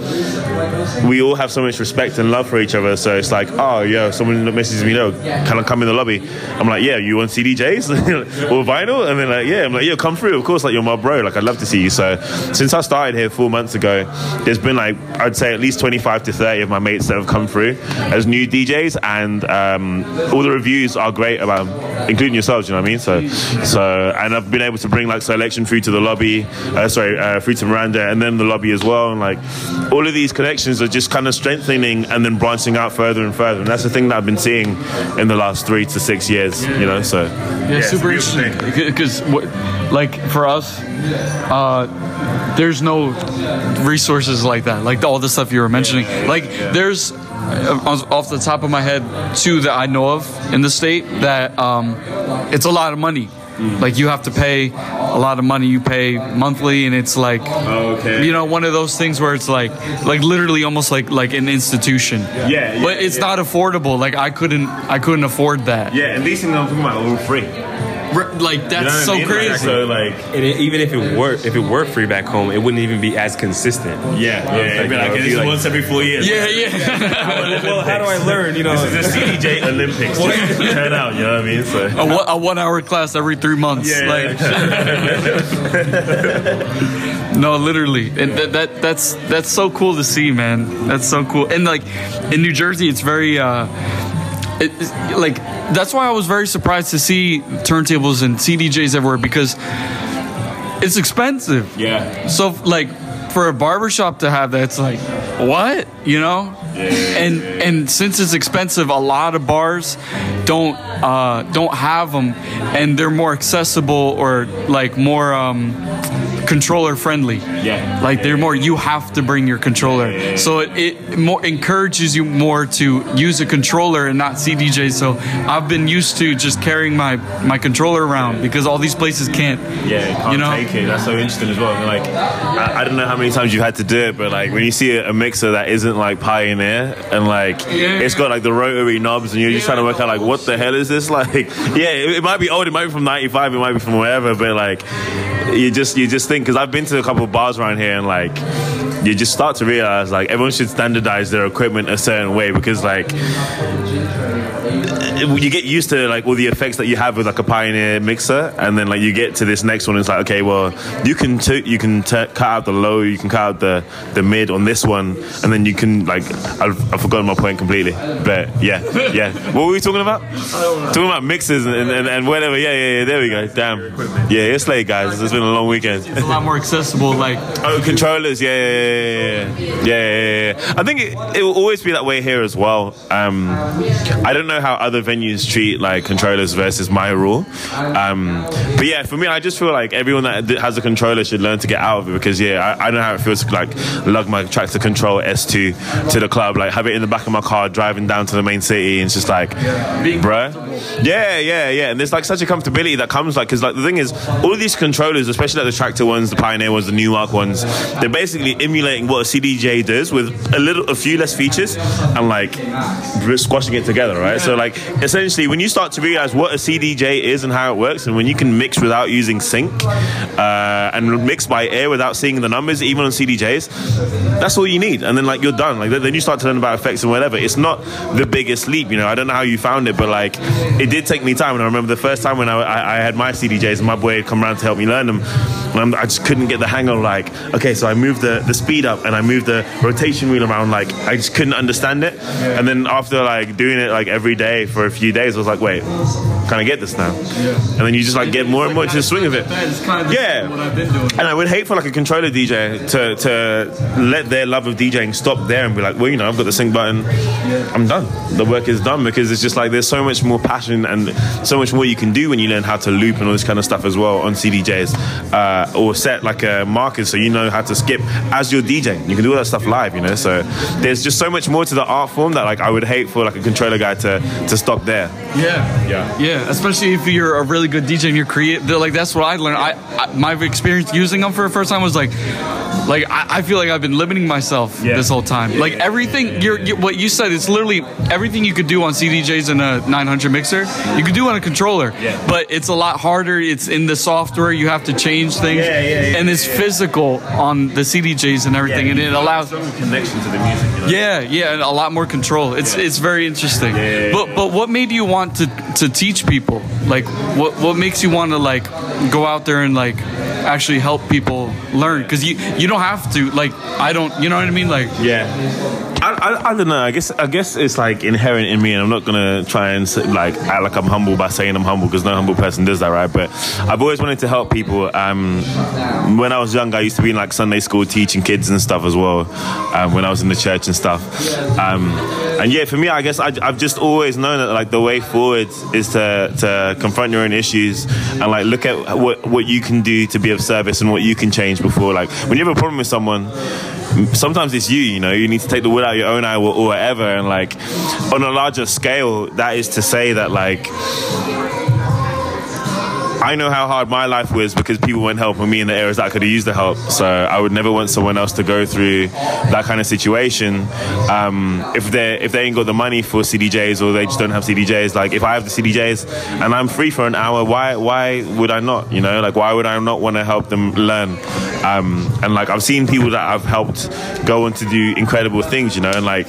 we all have so much respect and love for each other. So it's like, oh, yo, someone messages me, no, can I come in the lobby? I'm like, yeah, you want CDJs or vinyl? And then like, yeah, I'm like, yeah, come through. Of course, like you're my bro. Like I'd love to see you. So since I started here four months ago, there's been like I'd say at least 25 to 30 of my mates that have come through as new DJs, and um, all the reviews are great about, including yourselves. You know what I mean? So, so and I've been able to bring like Soulection through to the lobby, uh, sorry, uh, through to Miranda, and then the lobby as well. And like all of these connections are just kind of strengthening and then branching out further and further. And that's the thing that I've been seeing in the last three to six years. You know, so
Yeah,
it's
super interesting. Because, like, for us, uh, there's no resources like that. Like all the stuff you were mentioning. Like, there's uh, off the top of my head two that I know of in the state that um, it's a lot of money. Like you have to pay a lot of money. You pay monthly, and it's like,
Okay.
you know, one of those things where it's like, like literally almost like like an institution.
Yeah, yeah,
but it's
yeah.
not affordable. Like I couldn't, I couldn't afford that.
Yeah, and these things I'm talking about all free.
R- Like that's
You know what I
so
mean?
crazy.
Like, so like.
And it, even if it were if it were free back home, it wouldn't even be as consistent.
Yeah, yeah, it'd be
you
like,
know, it'd
this
be
is
like-
once every four years.
Yeah, yeah.
well, how do I learn? You know,
This is the CDJ Olympics. Just turn out, you know what I mean? So.
a, one, a one hour class every three months.
Yeah,
like, no, literally, and that, that that's that's so cool to see, man. That's so cool. And like in New Jersey, it's very. uh it, like that's why I was very surprised to see turntables and CDJs everywhere because it's expensive.
Yeah.
So like for a barbershop to have that, it's like what you know. Yeah, And and since it's expensive, a lot of bars don't uh, don't have them, and they're more accessible or like more um, controller friendly.
Yeah.
Like they're more. You have to bring your controller, so it, it more encourages you more to use a controller and not CDJ. So I've been used to just carrying my my controller around because all these places can't.
Yeah, you can't
You know?
take it. That's so interesting as well. Like, I, I don't know how many times you've had to do it, but like when you see a, a mixer that isn't like Pioneer and like it's got like the rotary knobs, and you're just trying to work out like what the hell is this? Like, yeah, it, it might be old, it might be from '95, it might be from wherever, but like you just you just think because I've been to a couple of bars around here and like. You just start to realize like everyone should standardize their equipment a certain way because like you get used to like all the effects that you have with like a Pioneer mixer, and then like you get to this next one, it's like okay, well you can t- you can t- cut out the low, you can cut out the the mid on this one, and then you can like I've, I've forgotten my point completely, but yeah, yeah. What were we talking about? Talking about mixes and, and, and whatever. Yeah, yeah, yeah. There we go. Damn. Yeah, it's late, guys. It's been a long weekend.
It's a lot more accessible. Like
Oh, controllers, yeah, yeah, yeah, yeah, yeah, yeah, yeah. I think it, it will always be that way here as well. Um, I don't know how other venues treat like controllers versus my rule, um, but yeah, for me, I just feel like everyone that has a controller should learn to get out of it because yeah, I, I know how it feels to like lug my Traktor Kontrol S2 to the club, like have it in the back of my car driving down to the main city, and it's just like, bruh, yeah, yeah, yeah, and there's like such a comfortability that comes like because like the thing is, all these controllers, especially like the Traktor ones, the Pioneer ones, the Numark ones, they're basically emulating what a CDJ does with a little, a few less features, and like squashing it together, right? So like essentially when you start to realize what a CDJ is and how it works, and when you can mix without using sync uh, and mixed by ear without seeing the numbers, even on CDJs, that's all you need. And then like you're done. Like then you start to learn about effects and whatever. It's not the biggest leap, you know. I don't know how you found it, but like it did take me time. And I remember the first time when I, I, I had my CDJs, and my boy had come around to help me learn them. And I just couldn't get the hang of like, okay, so I moved the, the speed up and I moved the rotation wheel around. Like I just couldn't understand it. And then after like doing it like every day for a few days, I was like, wait, can I get this now? And then you just like get more and more into the swing of it. Yeah. And I would hate for like a controller DJ to, to let their love of DJing stop there and be like, well, you know, I've got the sync button, I'm done. The work is done because it's just like there's so much more passion and so much more you can do when you learn how to loop and all this kind of stuff as well on CDJs uh, or set like a marker so you know how to skip as you're DJing. You can do all that stuff live, you know. So there's just so much more to the art form that like I would hate for like a controller guy to to stop there.
Yeah,
Yeah.
yeah. Especially if you're a really good DJ and you're creative. Like that's what I learned. I, I my experience using them for the first time was like, like I, I feel like I've been limiting myself
Yeah.
this whole time. Like everything you're, you, what you said is literally everything you could do on CDJs in a 900 mixer. You could do on a controller,
Yeah.
but it's a lot harder. It's in the software. You have to change things,
Yeah, yeah, yeah,
and it's physical on the CDJs and everything, and it allows.
some connection to the music. You know?
Yeah, yeah, and a lot more control. It's it's very interesting.
Yeah.
But but what made you want to to teach people? Like what what makes you want to like go out there and like actually help people learn? Because you you don't have to like I don't you know what I mean like
Yeah, I, I, I don't know. I guess I guess it's like inherent in me, and I'm not gonna try and say, like act like I'm humble by saying I'm humble because no humble person does that, right? But I've always wanted to help people. Um, when I was young, I used to be in like Sunday school teaching kids and stuff as well. Um, when I was in the church and stuff, um, and yeah, for me, I guess I, I've just always known that like the way forward is to to confront your own issues and like look at what what you can do to be of service and what you can change before. Like when you have a problem with someone sometimes it's you, you know, you need to take the wood out of your own eye or, or whatever. And like on a larger scale, that is to say that like I know how hard my life was because people weren't helping me in the areas that I could have used the help. So I would never want someone else to go through that kind of situation. Um, if they if they ain't got the money for CDJs or they just don't have CDJs, like if I have the CDJs and I'm free for an hour, why why would I not? You know, like why would I not want to help them learn? Um, and like I've seen people that I've helped go on to do incredible things, you know, and like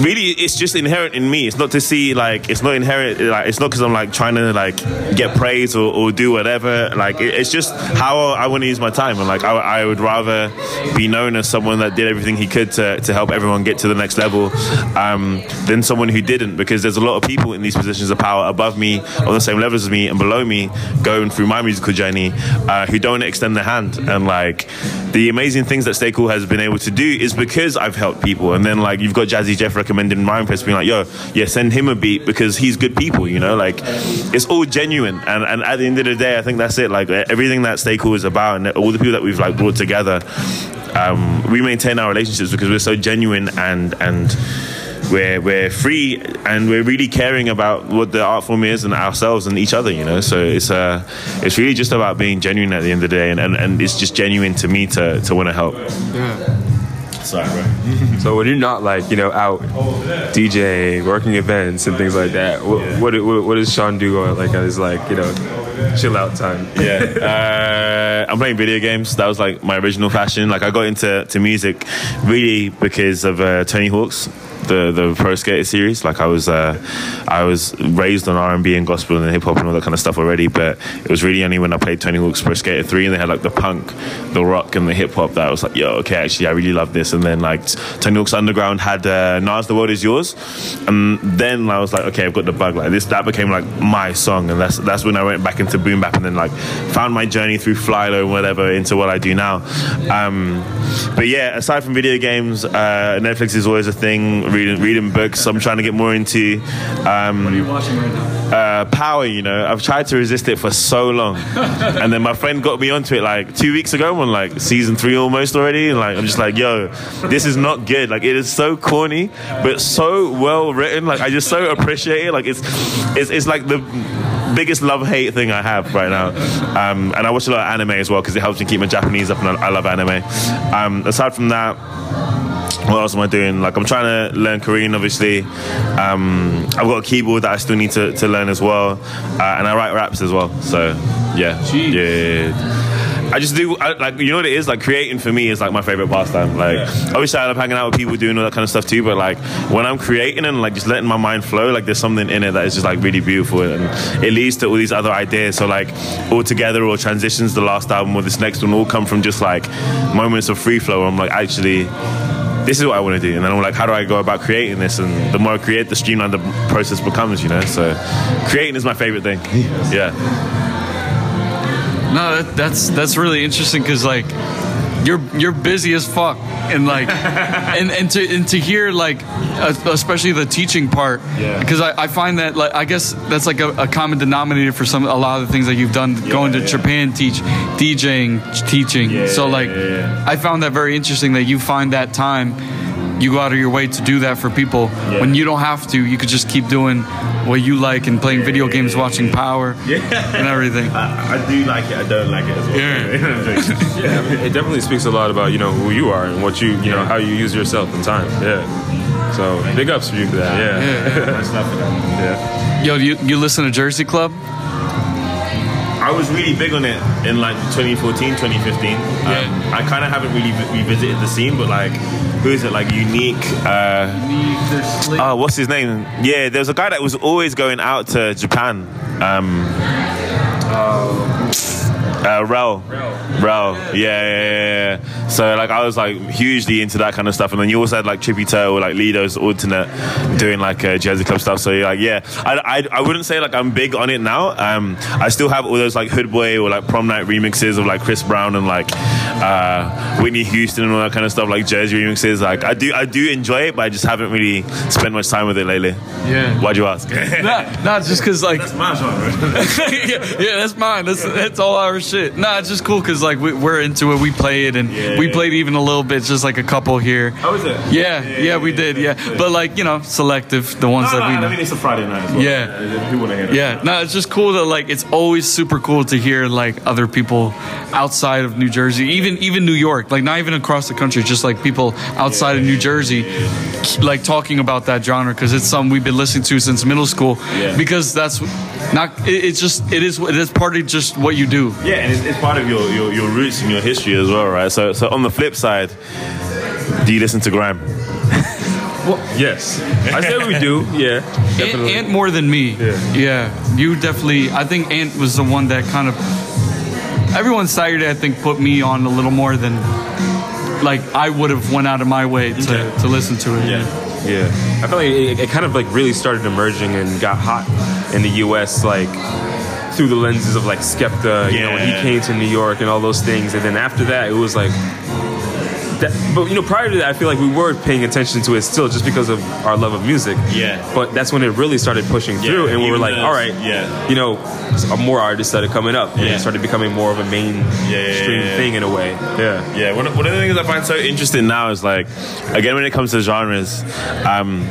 really it's just inherent in me. It's not to see like it's not inherent like it's not because i'm like trying to like get praise or, or do whatever. Like it, it's just how i want to use my time. And like I, I would rather be known as someone that did everything he could to, to help everyone get to the next level um, than someone who didn't. Because there's a lot of people in these positions of power above me on the same level as me and below me going through my musical journey uh, who don't extend their hand. And like the amazing things that Stay Cool has been able to do is because I've helped people. And then like you've got Jazzy Jeff recommending my press being like yo yeah send him a beat because he's good people you know? Like it's all genuine. And, and at the end of the day I think that's it. Like everything that Stay Cool is about and all the people that we've like brought together um, we maintain our relationships because we're so genuine and and we're we're free and we're really caring about what the art form is and ourselves and each other you know? So it's uh it's really just about being genuine at the end of the day and, and, and it's just genuine to me to to want to help. Yeah. sorry bro
So when you're not like you know out DJing, working events and things like that, what what, what, what does Sean do on like at his like you know chill out time?
yeah uh, i'm playing video games. That was like my original passion. Like i got into to music really because of uh, tony hawk's the the pro skater series. Like i was uh i was raised on r&b and gospel and hip-hop and all that kind of stuff already but it was really only when i played tony hawk's pro skater 3 and they had like the punk the rock and the hip-hop that i was like yo okay actually i really love this. And then like tony hawk's underground had uh, nas the world is yours. And then i was like okay i've got the bug. Like this that became like my song. And that's that's when i went back into boom bap and then like found my journey through flylo and whatever into what i do now. Um but yeah aside from video games uh netflix is always a thing reading reading books i'm trying to get more into um
What are you watching right now?
uh, power, you know. I've tried to resist it for so long. and then my friend got me onto it like two weeks ago on like season three almost already. And like, I'm just like, yo, this is not good. Like, it is so corny, but so well written. Like, I just so appreciate it. Like, it's, it's, it's like the biggest love hate thing I have right now. Um, and I watch a lot of anime as well because it helps me keep my Japanese up and I, I love anime. Um, aside from that, what else am I doing? Like I'm trying to learn Korean, obviously. Um, I've got a keyboard that I still need to, to learn as well, uh, and I write raps as well. So yeah,
Jeez.
yeah. yeah, yeah. I just do I, like you know what it is like creating for me is like my favorite pastime. Like obviously I love hanging out with people doing all that kind of stuff too, but like when I'm creating and like just letting my mind flow, like there's something in it that is just like really beautiful and it leads to all these other ideas. So like all together or transitions, the last album or this next one all come from just like moments of free flow. Where I'm like actually this is what I want to do. And then I'm like, how do I go about creating this? And the more I create, the streamlined the process becomes, you know? So creating is my favorite thing. Yeah.
No, that, that's that's really interesting because like you're you're busy as fuck and like and and to and to hear like uh, especially the teaching part
Yeah.
because I, I find that like I guess that's like a, a common denominator for some a lot of the things that you've done going to
yeah.
Japan teach DJing teaching
Yeah,
so like
yeah, yeah.
I found that very interesting that you find that time you go out of your way to do that for people when you don't have to you could just keep doing what you like and playing video games watching power and everything
I, I do like it, I don't like it as well.
Yeah.
Yeah, it definitely speaks a lot about you know who you are and what you you know how you use yourself and time. Yeah. So big ups for you for that. Yeah.
Yeah.
Yeah.
Yo, you, you listen to Jersey Club?
I was really big on it in like 2014, 2015. Um, I kind of haven't really revisited the scene, but like, who is it? Like, Unique. Uh, oh, what's his name? Yeah, there's a guy that was always going out to Japan. Um, uh, Rel. Rel. Yeah, yeah, yeah, yeah. So like I was like hugely into that kind of stuff, and then you also had like Trippy Turtle, like Lido's alternate, doing like uh, Jersey Club stuff. So like yeah, I, I, I wouldn't say like I'm big on it now. Um, I still have all those like Hood Boy or like Prom Night remixes of like Chris Brown and like uh, Whitney Houston and all that kind of stuff, like Jersey remixes. Like I do I do enjoy it, but I just haven't really spent much time with it lately.
Yeah.
Why'd you ask?
Nah, nah, just because like that's
my genre.
yeah, yeah, that's mine. That's that's all our shit. Nah, it's just cool because like we, we're into it. We play it, and
Yeah,
we
yeah.
played even a little bit, just like a couple here.
How is it?
Yeah, yeah, we did. Yeah, but like you know, selective the ones
No,
that we
no,
know.
I mean it's a Friday night. As well.
Yeah.
Who want to hear?
Yeah, no, it's just cool that like it's always super cool to hear like other people outside of New Jersey, even even New York, like not even across the country, just like people outside of New Jersey, like talking about that genre because it's something we've been listening to since middle school.
Yeah.
Because that's not. It, it's just it is it is part of just what you do.
Yeah, and it's, it's part of your, your, your roots and your history as well, right? So, so on the flip side, do you listen to grime?
Yes. I say we do. Yeah.
Ant, Ant more than me.
Yeah.
Yeah. You definitely. I think Ant was the one that kind of. Everyone Saturday, I think, put me on a little more than. Like I would have went out of my way to,
Okay.
to listen to it.
Yeah, I feel like it, it kind of like really started emerging and got hot in the U.S. like through the lenses of like Skepta, you know, when he came to New York and all those things, and then after that, it was like. That, but you know, prior to that, I feel like we were paying attention to it still, just because of our love of music.
Yeah.
But that's when it really started pushing through, and we were like, all right,
yeah.
you know, more artists started coming up, and
Yeah.
it started becoming more of a mainstream
yeah, yeah.
thing in a way. Yeah.
Yeah, one of, one of the things I find so interesting now is like, again, when it comes to genres, um,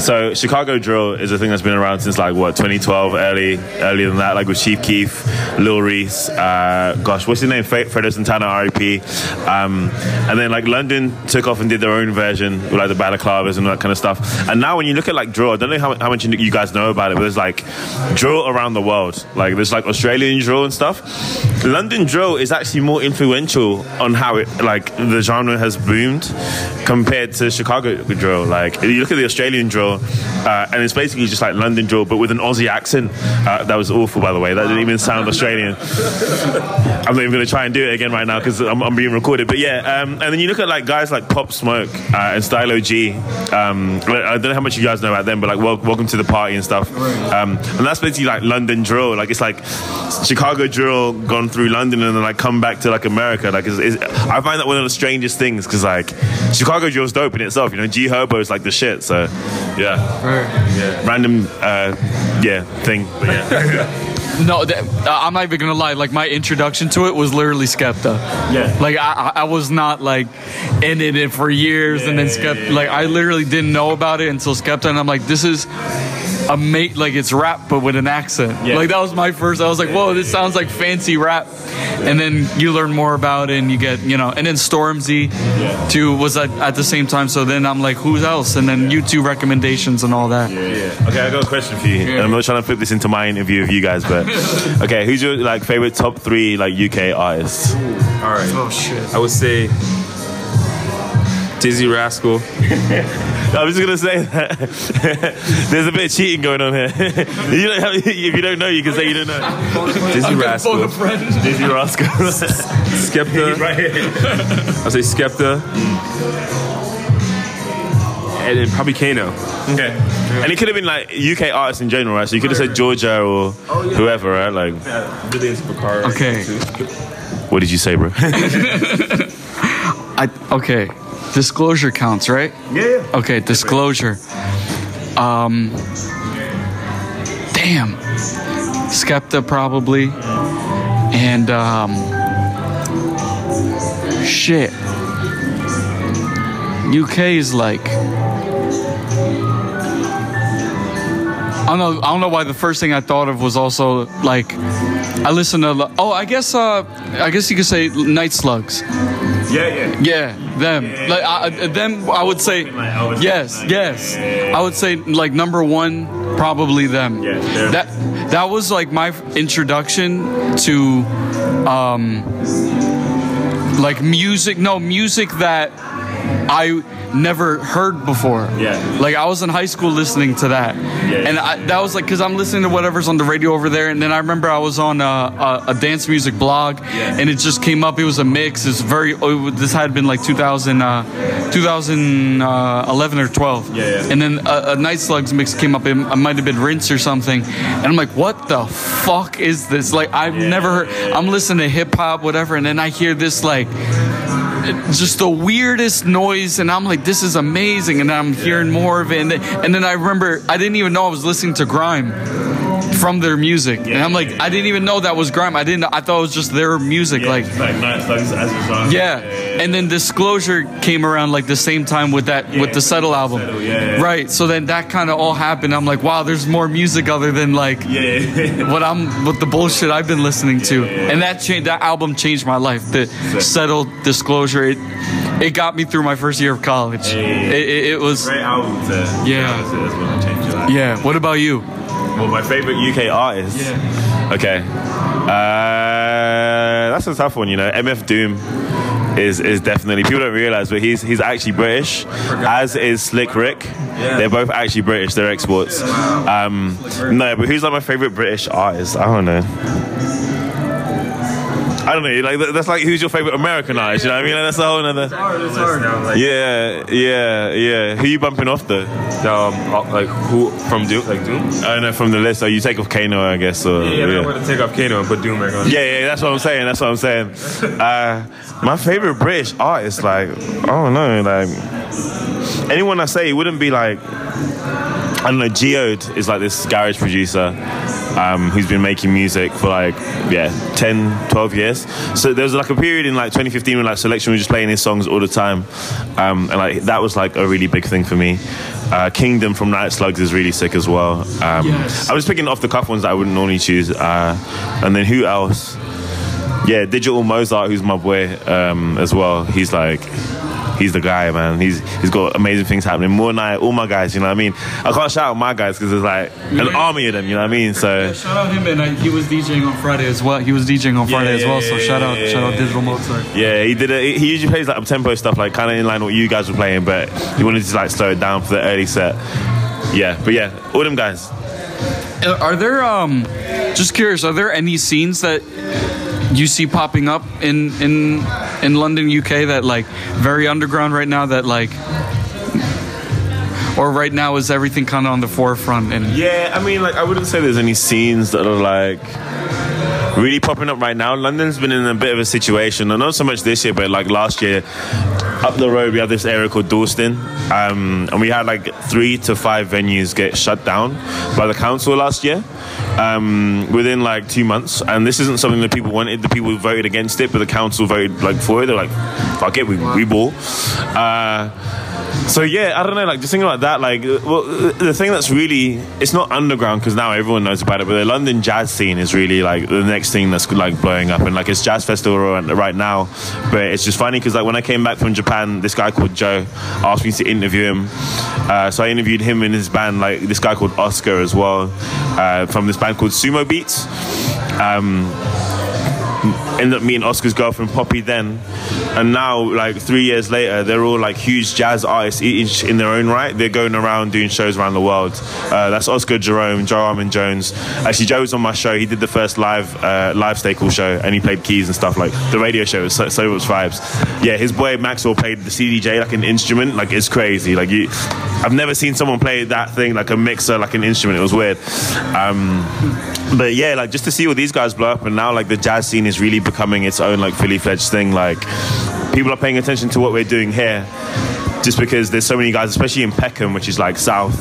so Chicago drill is a thing that's been around since like what 2012, early, earlier than that, like with Chief Keef, Lil Reese, uh, gosh, what's his name? Fre- Fredo Santana, R.I.P. Um, and then like London took off and did their own version with like the balaclavas and all that kind of stuff. And now when you look at like drill, I don't know how, how much you, guys know about it, but there's like drill around the world. Like there's like Australian drill and stuff. London drill is actually more influential on how it like the genre has boomed compared to Chicago drill. Like you look at the Australian drill, uh, and it's basically just like London drill, but with an Aussie accent. Uh, that was awful, by the way. That didn't even sound Australian. I'm not even going to try and do it again right now because I'm, I'm being recorded. But yeah, um, and then you look at like guys like Pop Smoke uh, and Stylo G. Um, I don't know how much you guys know about them, but like wel- Welcome to the Party and stuff. Um, and that's basically like London drill. Like it's like Chicago drill gone through London and then like come back to like America. Like it's, it's, I find that one of the strangest things because like Chicago drill's dope in itself. You know, G Herbo is like the shit. So yeah, random uh, yeah thing. But yeah.
No, that, uh, I'm not even gonna lie. Like my introduction to it was literally Skepta.
Yeah.
Like I, I was not like in it for years, and then
Yeah,
Skepta.
yeah, yeah.
Like I literally didn't know about it until Skepta, and I'm like, this is a mate. Like it's rap, but with an accent.
Yeah.
Like that was my first. I was like, whoa, this sounds like fancy rap. and then you learn more about it, and you get you know, and then Stormzy
Yeah.
too was at, at the same time. So then I'm like, who else? And then you two recommendations and all that.
Yeah. yeah. Okay, I got a question for you.
Yeah.
And I'm not trying to put this into my interview of you guys, but okay, who's your like favorite top three like UK artists?
All right.
Oh shit.
I would say Dizzee Rascal.
I was just gonna say that there's a bit of cheating going on here. you don't have, if you don't know, you can say you don't know.
Dizzee Rascal.
Dizzee Rascal.
Skepta.
right here.
I'll say Skepta. And then probably Kano.
Okay. And it could have been like UK artists in general, right? So you could have said Georgia or whoever, right? Like,
Really into Picard.
Okay.
what did you say, bro?
I okay. Disclosure counts, right?
yeah.
Okay, disclosure. Um, damn. Skepta probably, and um, shit. UK is like. I don't know. I don't know why the first thing I thought of was also like. I listen to. Oh, I guess. Uh, I guess you could say Night Slugs.
Yeah, yeah.
Yeah, them. Like I, I- them, I would say.
Like
Yes, yes.
Yeah.
I would say like number one, probably them.
Yeah,
That that was like my introduction to, um, like music. No music that I never heard before.
Yeah.
Like I was in high school listening to that, and I, that was like because I'm listening to whatever's on the radio over there, and then I remember I was on a, a, a dance music blog,
Yeah.
and it just came up. It was a mix. It's very. oh, this had been like 2000, uh, 2011 or 12.
Yeah, yeah.
And then a, a Night Slugs mix came up. It might have been Rinse or something, and I'm like, what the fuck is this? Like I've never heard. I'm listening to hip hop, whatever, and then I hear this like just the weirdest noise and i'm like this is amazing and i'm hearing more of it and then, and then i remember i didn't even know i was listening to grime from their music and i'm like i didn't even know that was grime i didn't i thought it was just their music like
like as a genre.
yeah. and then disclosure came around like the same time with that with the settle album
Settle, yeah, yeah.
right so then that kind of all happened i'm like wow there's more music other than like
Yeah.
what I'm what the bullshit I've been listening to, and that changed. That album changed my life. The Settle disclosure, it it got me through my first year of college.
yeah, yeah.
It, it, it was
Great album to
Yeah.
That's, that's what changed your life.
yeah. What about you?
Well, my favorite UK artist.
Yeah.
Okay. Uh, that's a tough one, you know. MF Doom is is definitely people don't realize, but he's he's actually British, as is Slick Rick. They're both actually British. They're exports. Um, no, but who's like my favorite British artist? I don't know. I don't know. Like that's like who's your favorite American artist? You know what I mean? Like, that's a whole other.
Like,
Yeah, yeah, yeah. Who you bumping off though?
um, uh, like who from Doom? Like Doom?
I don't know from the list. Oh, you take off Kano, I guess. Or,
Yeah, I'm going to take off Kano and put Doom back on.
Yeah, yeah, that's what I'm saying. That's what I'm saying. Uh, my favorite British artist, like, I don't know, like, anyone I say it wouldn't be like, I don't know, Geode is like this garage producer um, who's been making music for like, yeah, 10, 12 years. So there was like a period in like 2015 when like Soulection was just playing his songs all the time. Um, and like, that was like a really big thing for me. Uh, Kingdom from Night Slugs is really sick as well. Um,
Yes.
I was picking off the cuff ones that I wouldn't normally choose. Uh, and then who else? Yeah, Digital Mozart, who's my boy um, as well. He's like, he's the guy, man. He's he's got amazing things happening. More night, all my guys. You know what I mean? I can't shout out my guys because there's like an army of them. You know what I mean? So yeah,
Shout out him, and he was DJing on Friday as well. He was DJing on Friday as well. So
yeah,
shout out,
yeah,
shout out. Digital Mozart.
yeah, he did it. He usually plays like tempo stuff, like kind of in line with what you guys were playing, but he wanted to like slow it down for the early set. Yeah, but yeah, all them guys.
Are there um just curious, are there any scenes that you see popping up in in in London, UK that like very underground right now that like or right now is everything kind of on the forefront and
Yeah, I mean, like, I wouldn't say there's any scenes that are like really popping up right now. London's been in a bit of a situation, not so much this year, but like last year, up the road we have this area called Dalston, um, and we had like three to five venues get shut down by the council last year. um, within like two months, and this isn't something that people wanted. The people voted against it, but the council voted like for it. They're like, "Fuck it, we, we ball." Uh, so yeah, I don't know. Like just thinking about that. Like, well, the thing that's really it's not underground because now everyone knows about it. But the London jazz scene is really like the next thing that's like blowing up, and like it's jazz festival right now. But it's just funny because like when I came back from Japan, this guy called Joe asked me to interview him. Uh, so I interviewed him and his band. Like this guy called Oscar as well, uh, from this band called Sumo Beats. Um, ended up meeting Oscar's girlfriend Poppy then, and now like three years later, they're all like huge jazz artists each in their own right. They're going around doing shows around the world. Uh, that's Oscar Jerome, Joe Armon-Jones. Actually, Joe was on my show. He did the first live uh, live Cool show, and he played keys and stuff like the radio show. Was so, so much vibes. Yeah, his boy Maxwell played the CDJ like an instrument. Like it's crazy. Like you, I've never seen someone play that thing like a mixer, like an instrument. It was weird. Um, but yeah, like just to see all these guys blow up, and now like the jazz scene is really becoming its own like fully fledged thing. Like people are paying attention to what we're doing here, just because there's so many guys, especially in Peckham, which is like south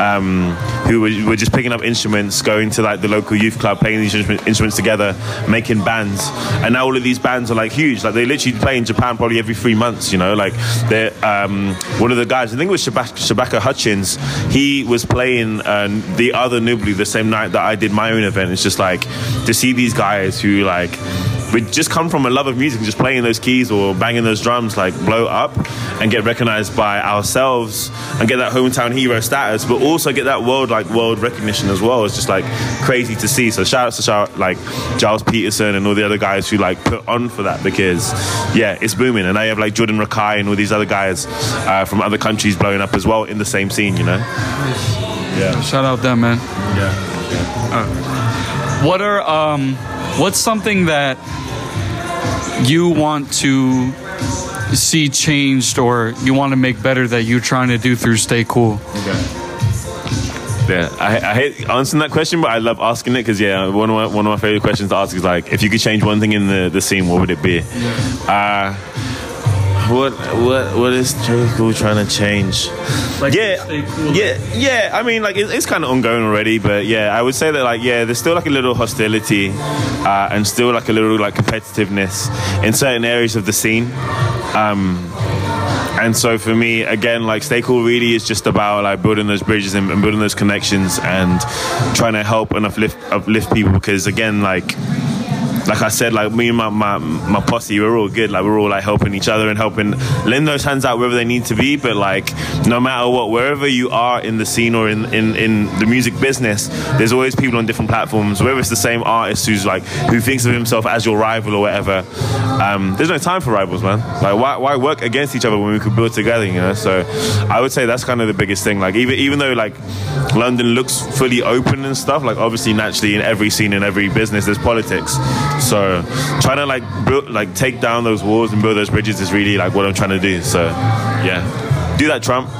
um, who were, were, just picking up instruments, going to like the local youth club, playing these instruments together, making bands. And now all of these bands are like huge. Like they literally play in Japan probably every three months. You know, like they're um, one of the guys. I think it was Shabaka, Shabaka Hutchings. He was playing uh, the other Nublu the same night that I did my own event. It's just like to see these guys who like we just come from a love of music, just playing those keys or banging those drums, like blow up and get recognized by ourselves and get that hometown hero status, but also get that world like world recognition as well. It's just like crazy to see. So shout out to shout like Gilles Peterson and all the other guys who like put on for that because yeah, it's booming. And I have like Jordan Rakei and all these other guys uh, from other countries blowing up as well in the same scene, you know.
Yeah. Shout out them, man.
Yeah. yeah.
Uh, what are um, what's something that you want to see changed or you want to make better that you're trying to do through Stay Cool?
Okay. Yeah, I, I, hate answering that question, but I love asking it because yeah, one of my one of my favorite questions to ask is like, if you could change one thing in the, the scene, what would it be? Yeah. Uh, what what what is Stay Cool trying to change? Like yeah, cool. yeah, yeah. I mean, like it, it's kind of ongoing already, but yeah, I would say that like yeah, there's still like a little hostility uh, and still like a little like competitiveness in certain areas of the scene. Um, and so for me, again, like Stay Cool really is just about like building those bridges and, and building those connections and trying to help and uplift uplift people because again, like like I said, like me and my, my, my posse, we're all good. Like we're all like helping each other and helping lend those hands out wherever they need to be. But like no matter what, wherever you are in the scene or in, in, in the music business, there's always people on different platforms. Whether it's the same artist who's like who thinks of himself as your rival or whatever, um, there's no time for rivals, man. Like why, why work against each other when we could build together? You know. So I would say that's kind of the biggest thing. Like even even though like London looks fully open and stuff, like obviously naturally in every scene in every business there's politics. So trying to like build, like take down those walls and build those bridges is really like what I'm trying to do. So yeah, do that, Trump.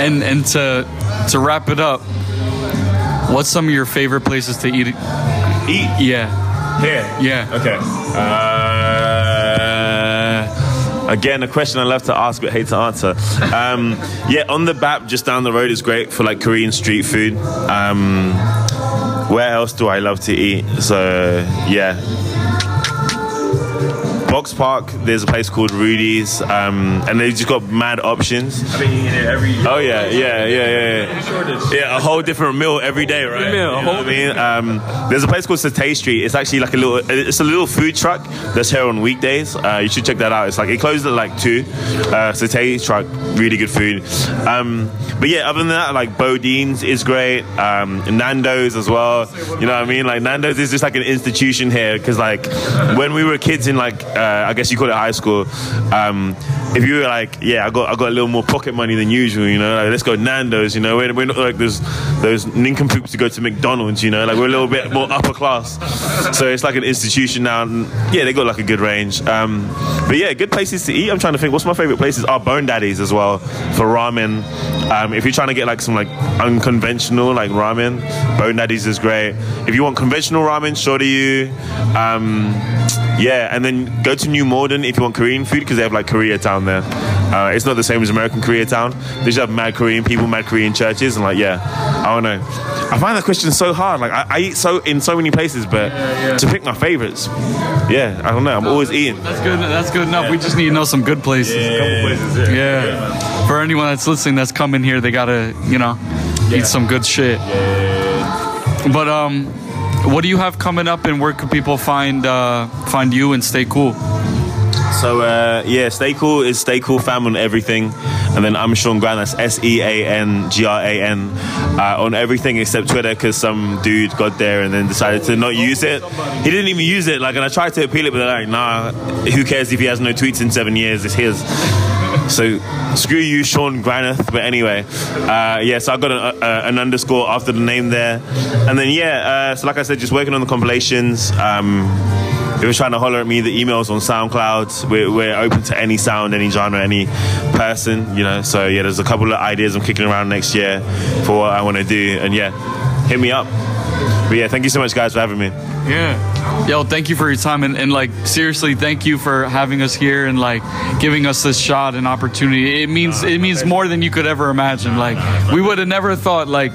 and and to to wrap it up, what's some of your favorite places to eat?
Eat?
Yeah.
Here.
Yeah.
Okay. Uh, again, a question I love to ask but hate to answer. Um, yeah, on the BAP just down the road is great for like Korean street food. Um, where else do I love to eat? So yeah, Box Park, there's a place called Rudy's, um, and they've just got mad options.
I've been eating it every.
Oh yeah, yeah, yeah, yeah. Yeah, a whole different meal every day, right?
Meal,
you know I mean, um, there's a place called Satay Street. It's actually like a little, it's a little food truck that's here on weekdays. Uh, you should check that out. It's like it closes at like two. Uh, Satay truck, really good food. Um, but yeah, other than that, like Bodean's is great. Um, Nando's as well. You know what I mean? Like Nando's is just like an institution here because like when we were kids in like. Uh, uh, I guess you call it high school. Um, if you were like, yeah, I got I got a little more pocket money than usual, you know, like, let's go Nando's, you know, we're, we're not like those those nincompoops to go to McDonald's, you know, like we're a little bit more upper class. So it's like an institution now. And yeah, they got like a good range. Um, but yeah, good places to eat. I'm trying to think. What's my favorite places? Are Bone Daddies as well for ramen. Um, if you're trying to get like some like unconventional like ramen, Bone Daddies is great. If you want conventional ramen, Shoryu. Um, yeah, and then go to New Malden if you want Korean food because they have like Koreatown there. Uh, it's not the same as American Koreatown. They just have mad Korean people, mad Korean churches, and like yeah, I don't know. I find that question so hard. Like I, I eat so in so many places, but to pick my favorites, yeah, I don't know. I'm always eating.
That's good. That's good enough. We just need to know some good places.
places,
Yeah. For anyone that's listening that's coming here, they gotta, you know, eat some good shit. But um, what do you have coming up, and where can people find uh, find you and stay cool?
So uh, yeah, stay cool is stay cool fam on everything, and then I'm Sean Gran. That's S E A N G R A N uh, on everything except Twitter because some dude got there and then decided to not use it. He didn't even use it. Like, and I tried to appeal it, but they're like, nah, who cares if he has no tweets in seven years? It's his. So screw you, Sean Graneth. But anyway, uh, yeah. So I got an, uh, an underscore after the name there, and then yeah. Uh, so like I said, just working on the compilations. Um, if you're trying to holler at me, the emails on SoundCloud. We're, we're open to any sound, any genre, any person. You know. So yeah, there's a couple of ideas I'm kicking around next year for what I want to do, and yeah, hit me up. But yeah, thank you so much, guys, for having me.
Yeah. Yo, thank you for your time and, and like seriously, thank you for having us here and like giving us this shot and opportunity. It means uh, it means more than you could ever imagine. Like we would have never thought like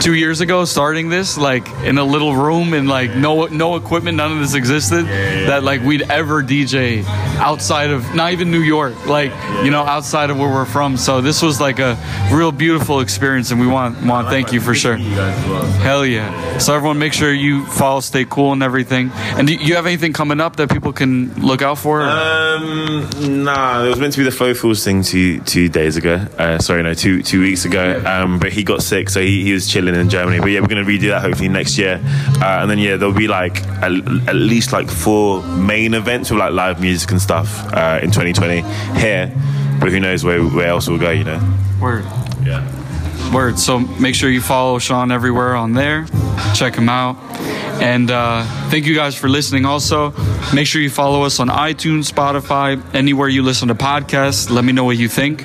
two years ago starting this like in a little room and like no no equipment, none of this existed. That like we'd ever DJ outside of not even New York, like you know outside of where we're from. So this was like a real beautiful experience, and we want want to thank you for sure. Hell yeah! So everyone, make sure you follow, stay cool, and everything. And do you have anything coming up that people can look out for?
Um, nah, it was meant to be the Flofilz thing two two days ago. Uh, sorry, no, two two weeks ago. Um, but he got sick, so he, he was chilling in Germany. But yeah, we're gonna redo that hopefully next year. Uh, and then yeah, there'll be like at, at least like four main events with like live music and stuff uh, in 2020 here. But who knows where where else we'll go? You know.
Word.
Yeah.
Word. So make sure you follow Sean everywhere on there. Check him out. And uh, thank you guys for listening. Also, make sure you follow us on iTunes, Spotify, anywhere you listen to podcasts. Let me know what you think.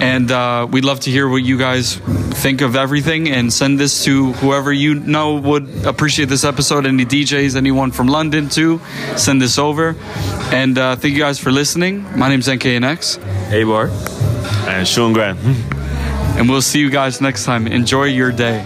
And uh, we'd love to hear what you guys think of everything and send this to whoever you know would appreciate this episode. Any DJs, anyone from London too, send this over. And uh, thank you guys for listening. My name's NKNX,
Hey, bar.
And Sean Grant.
and we'll see you guys next time. Enjoy your day.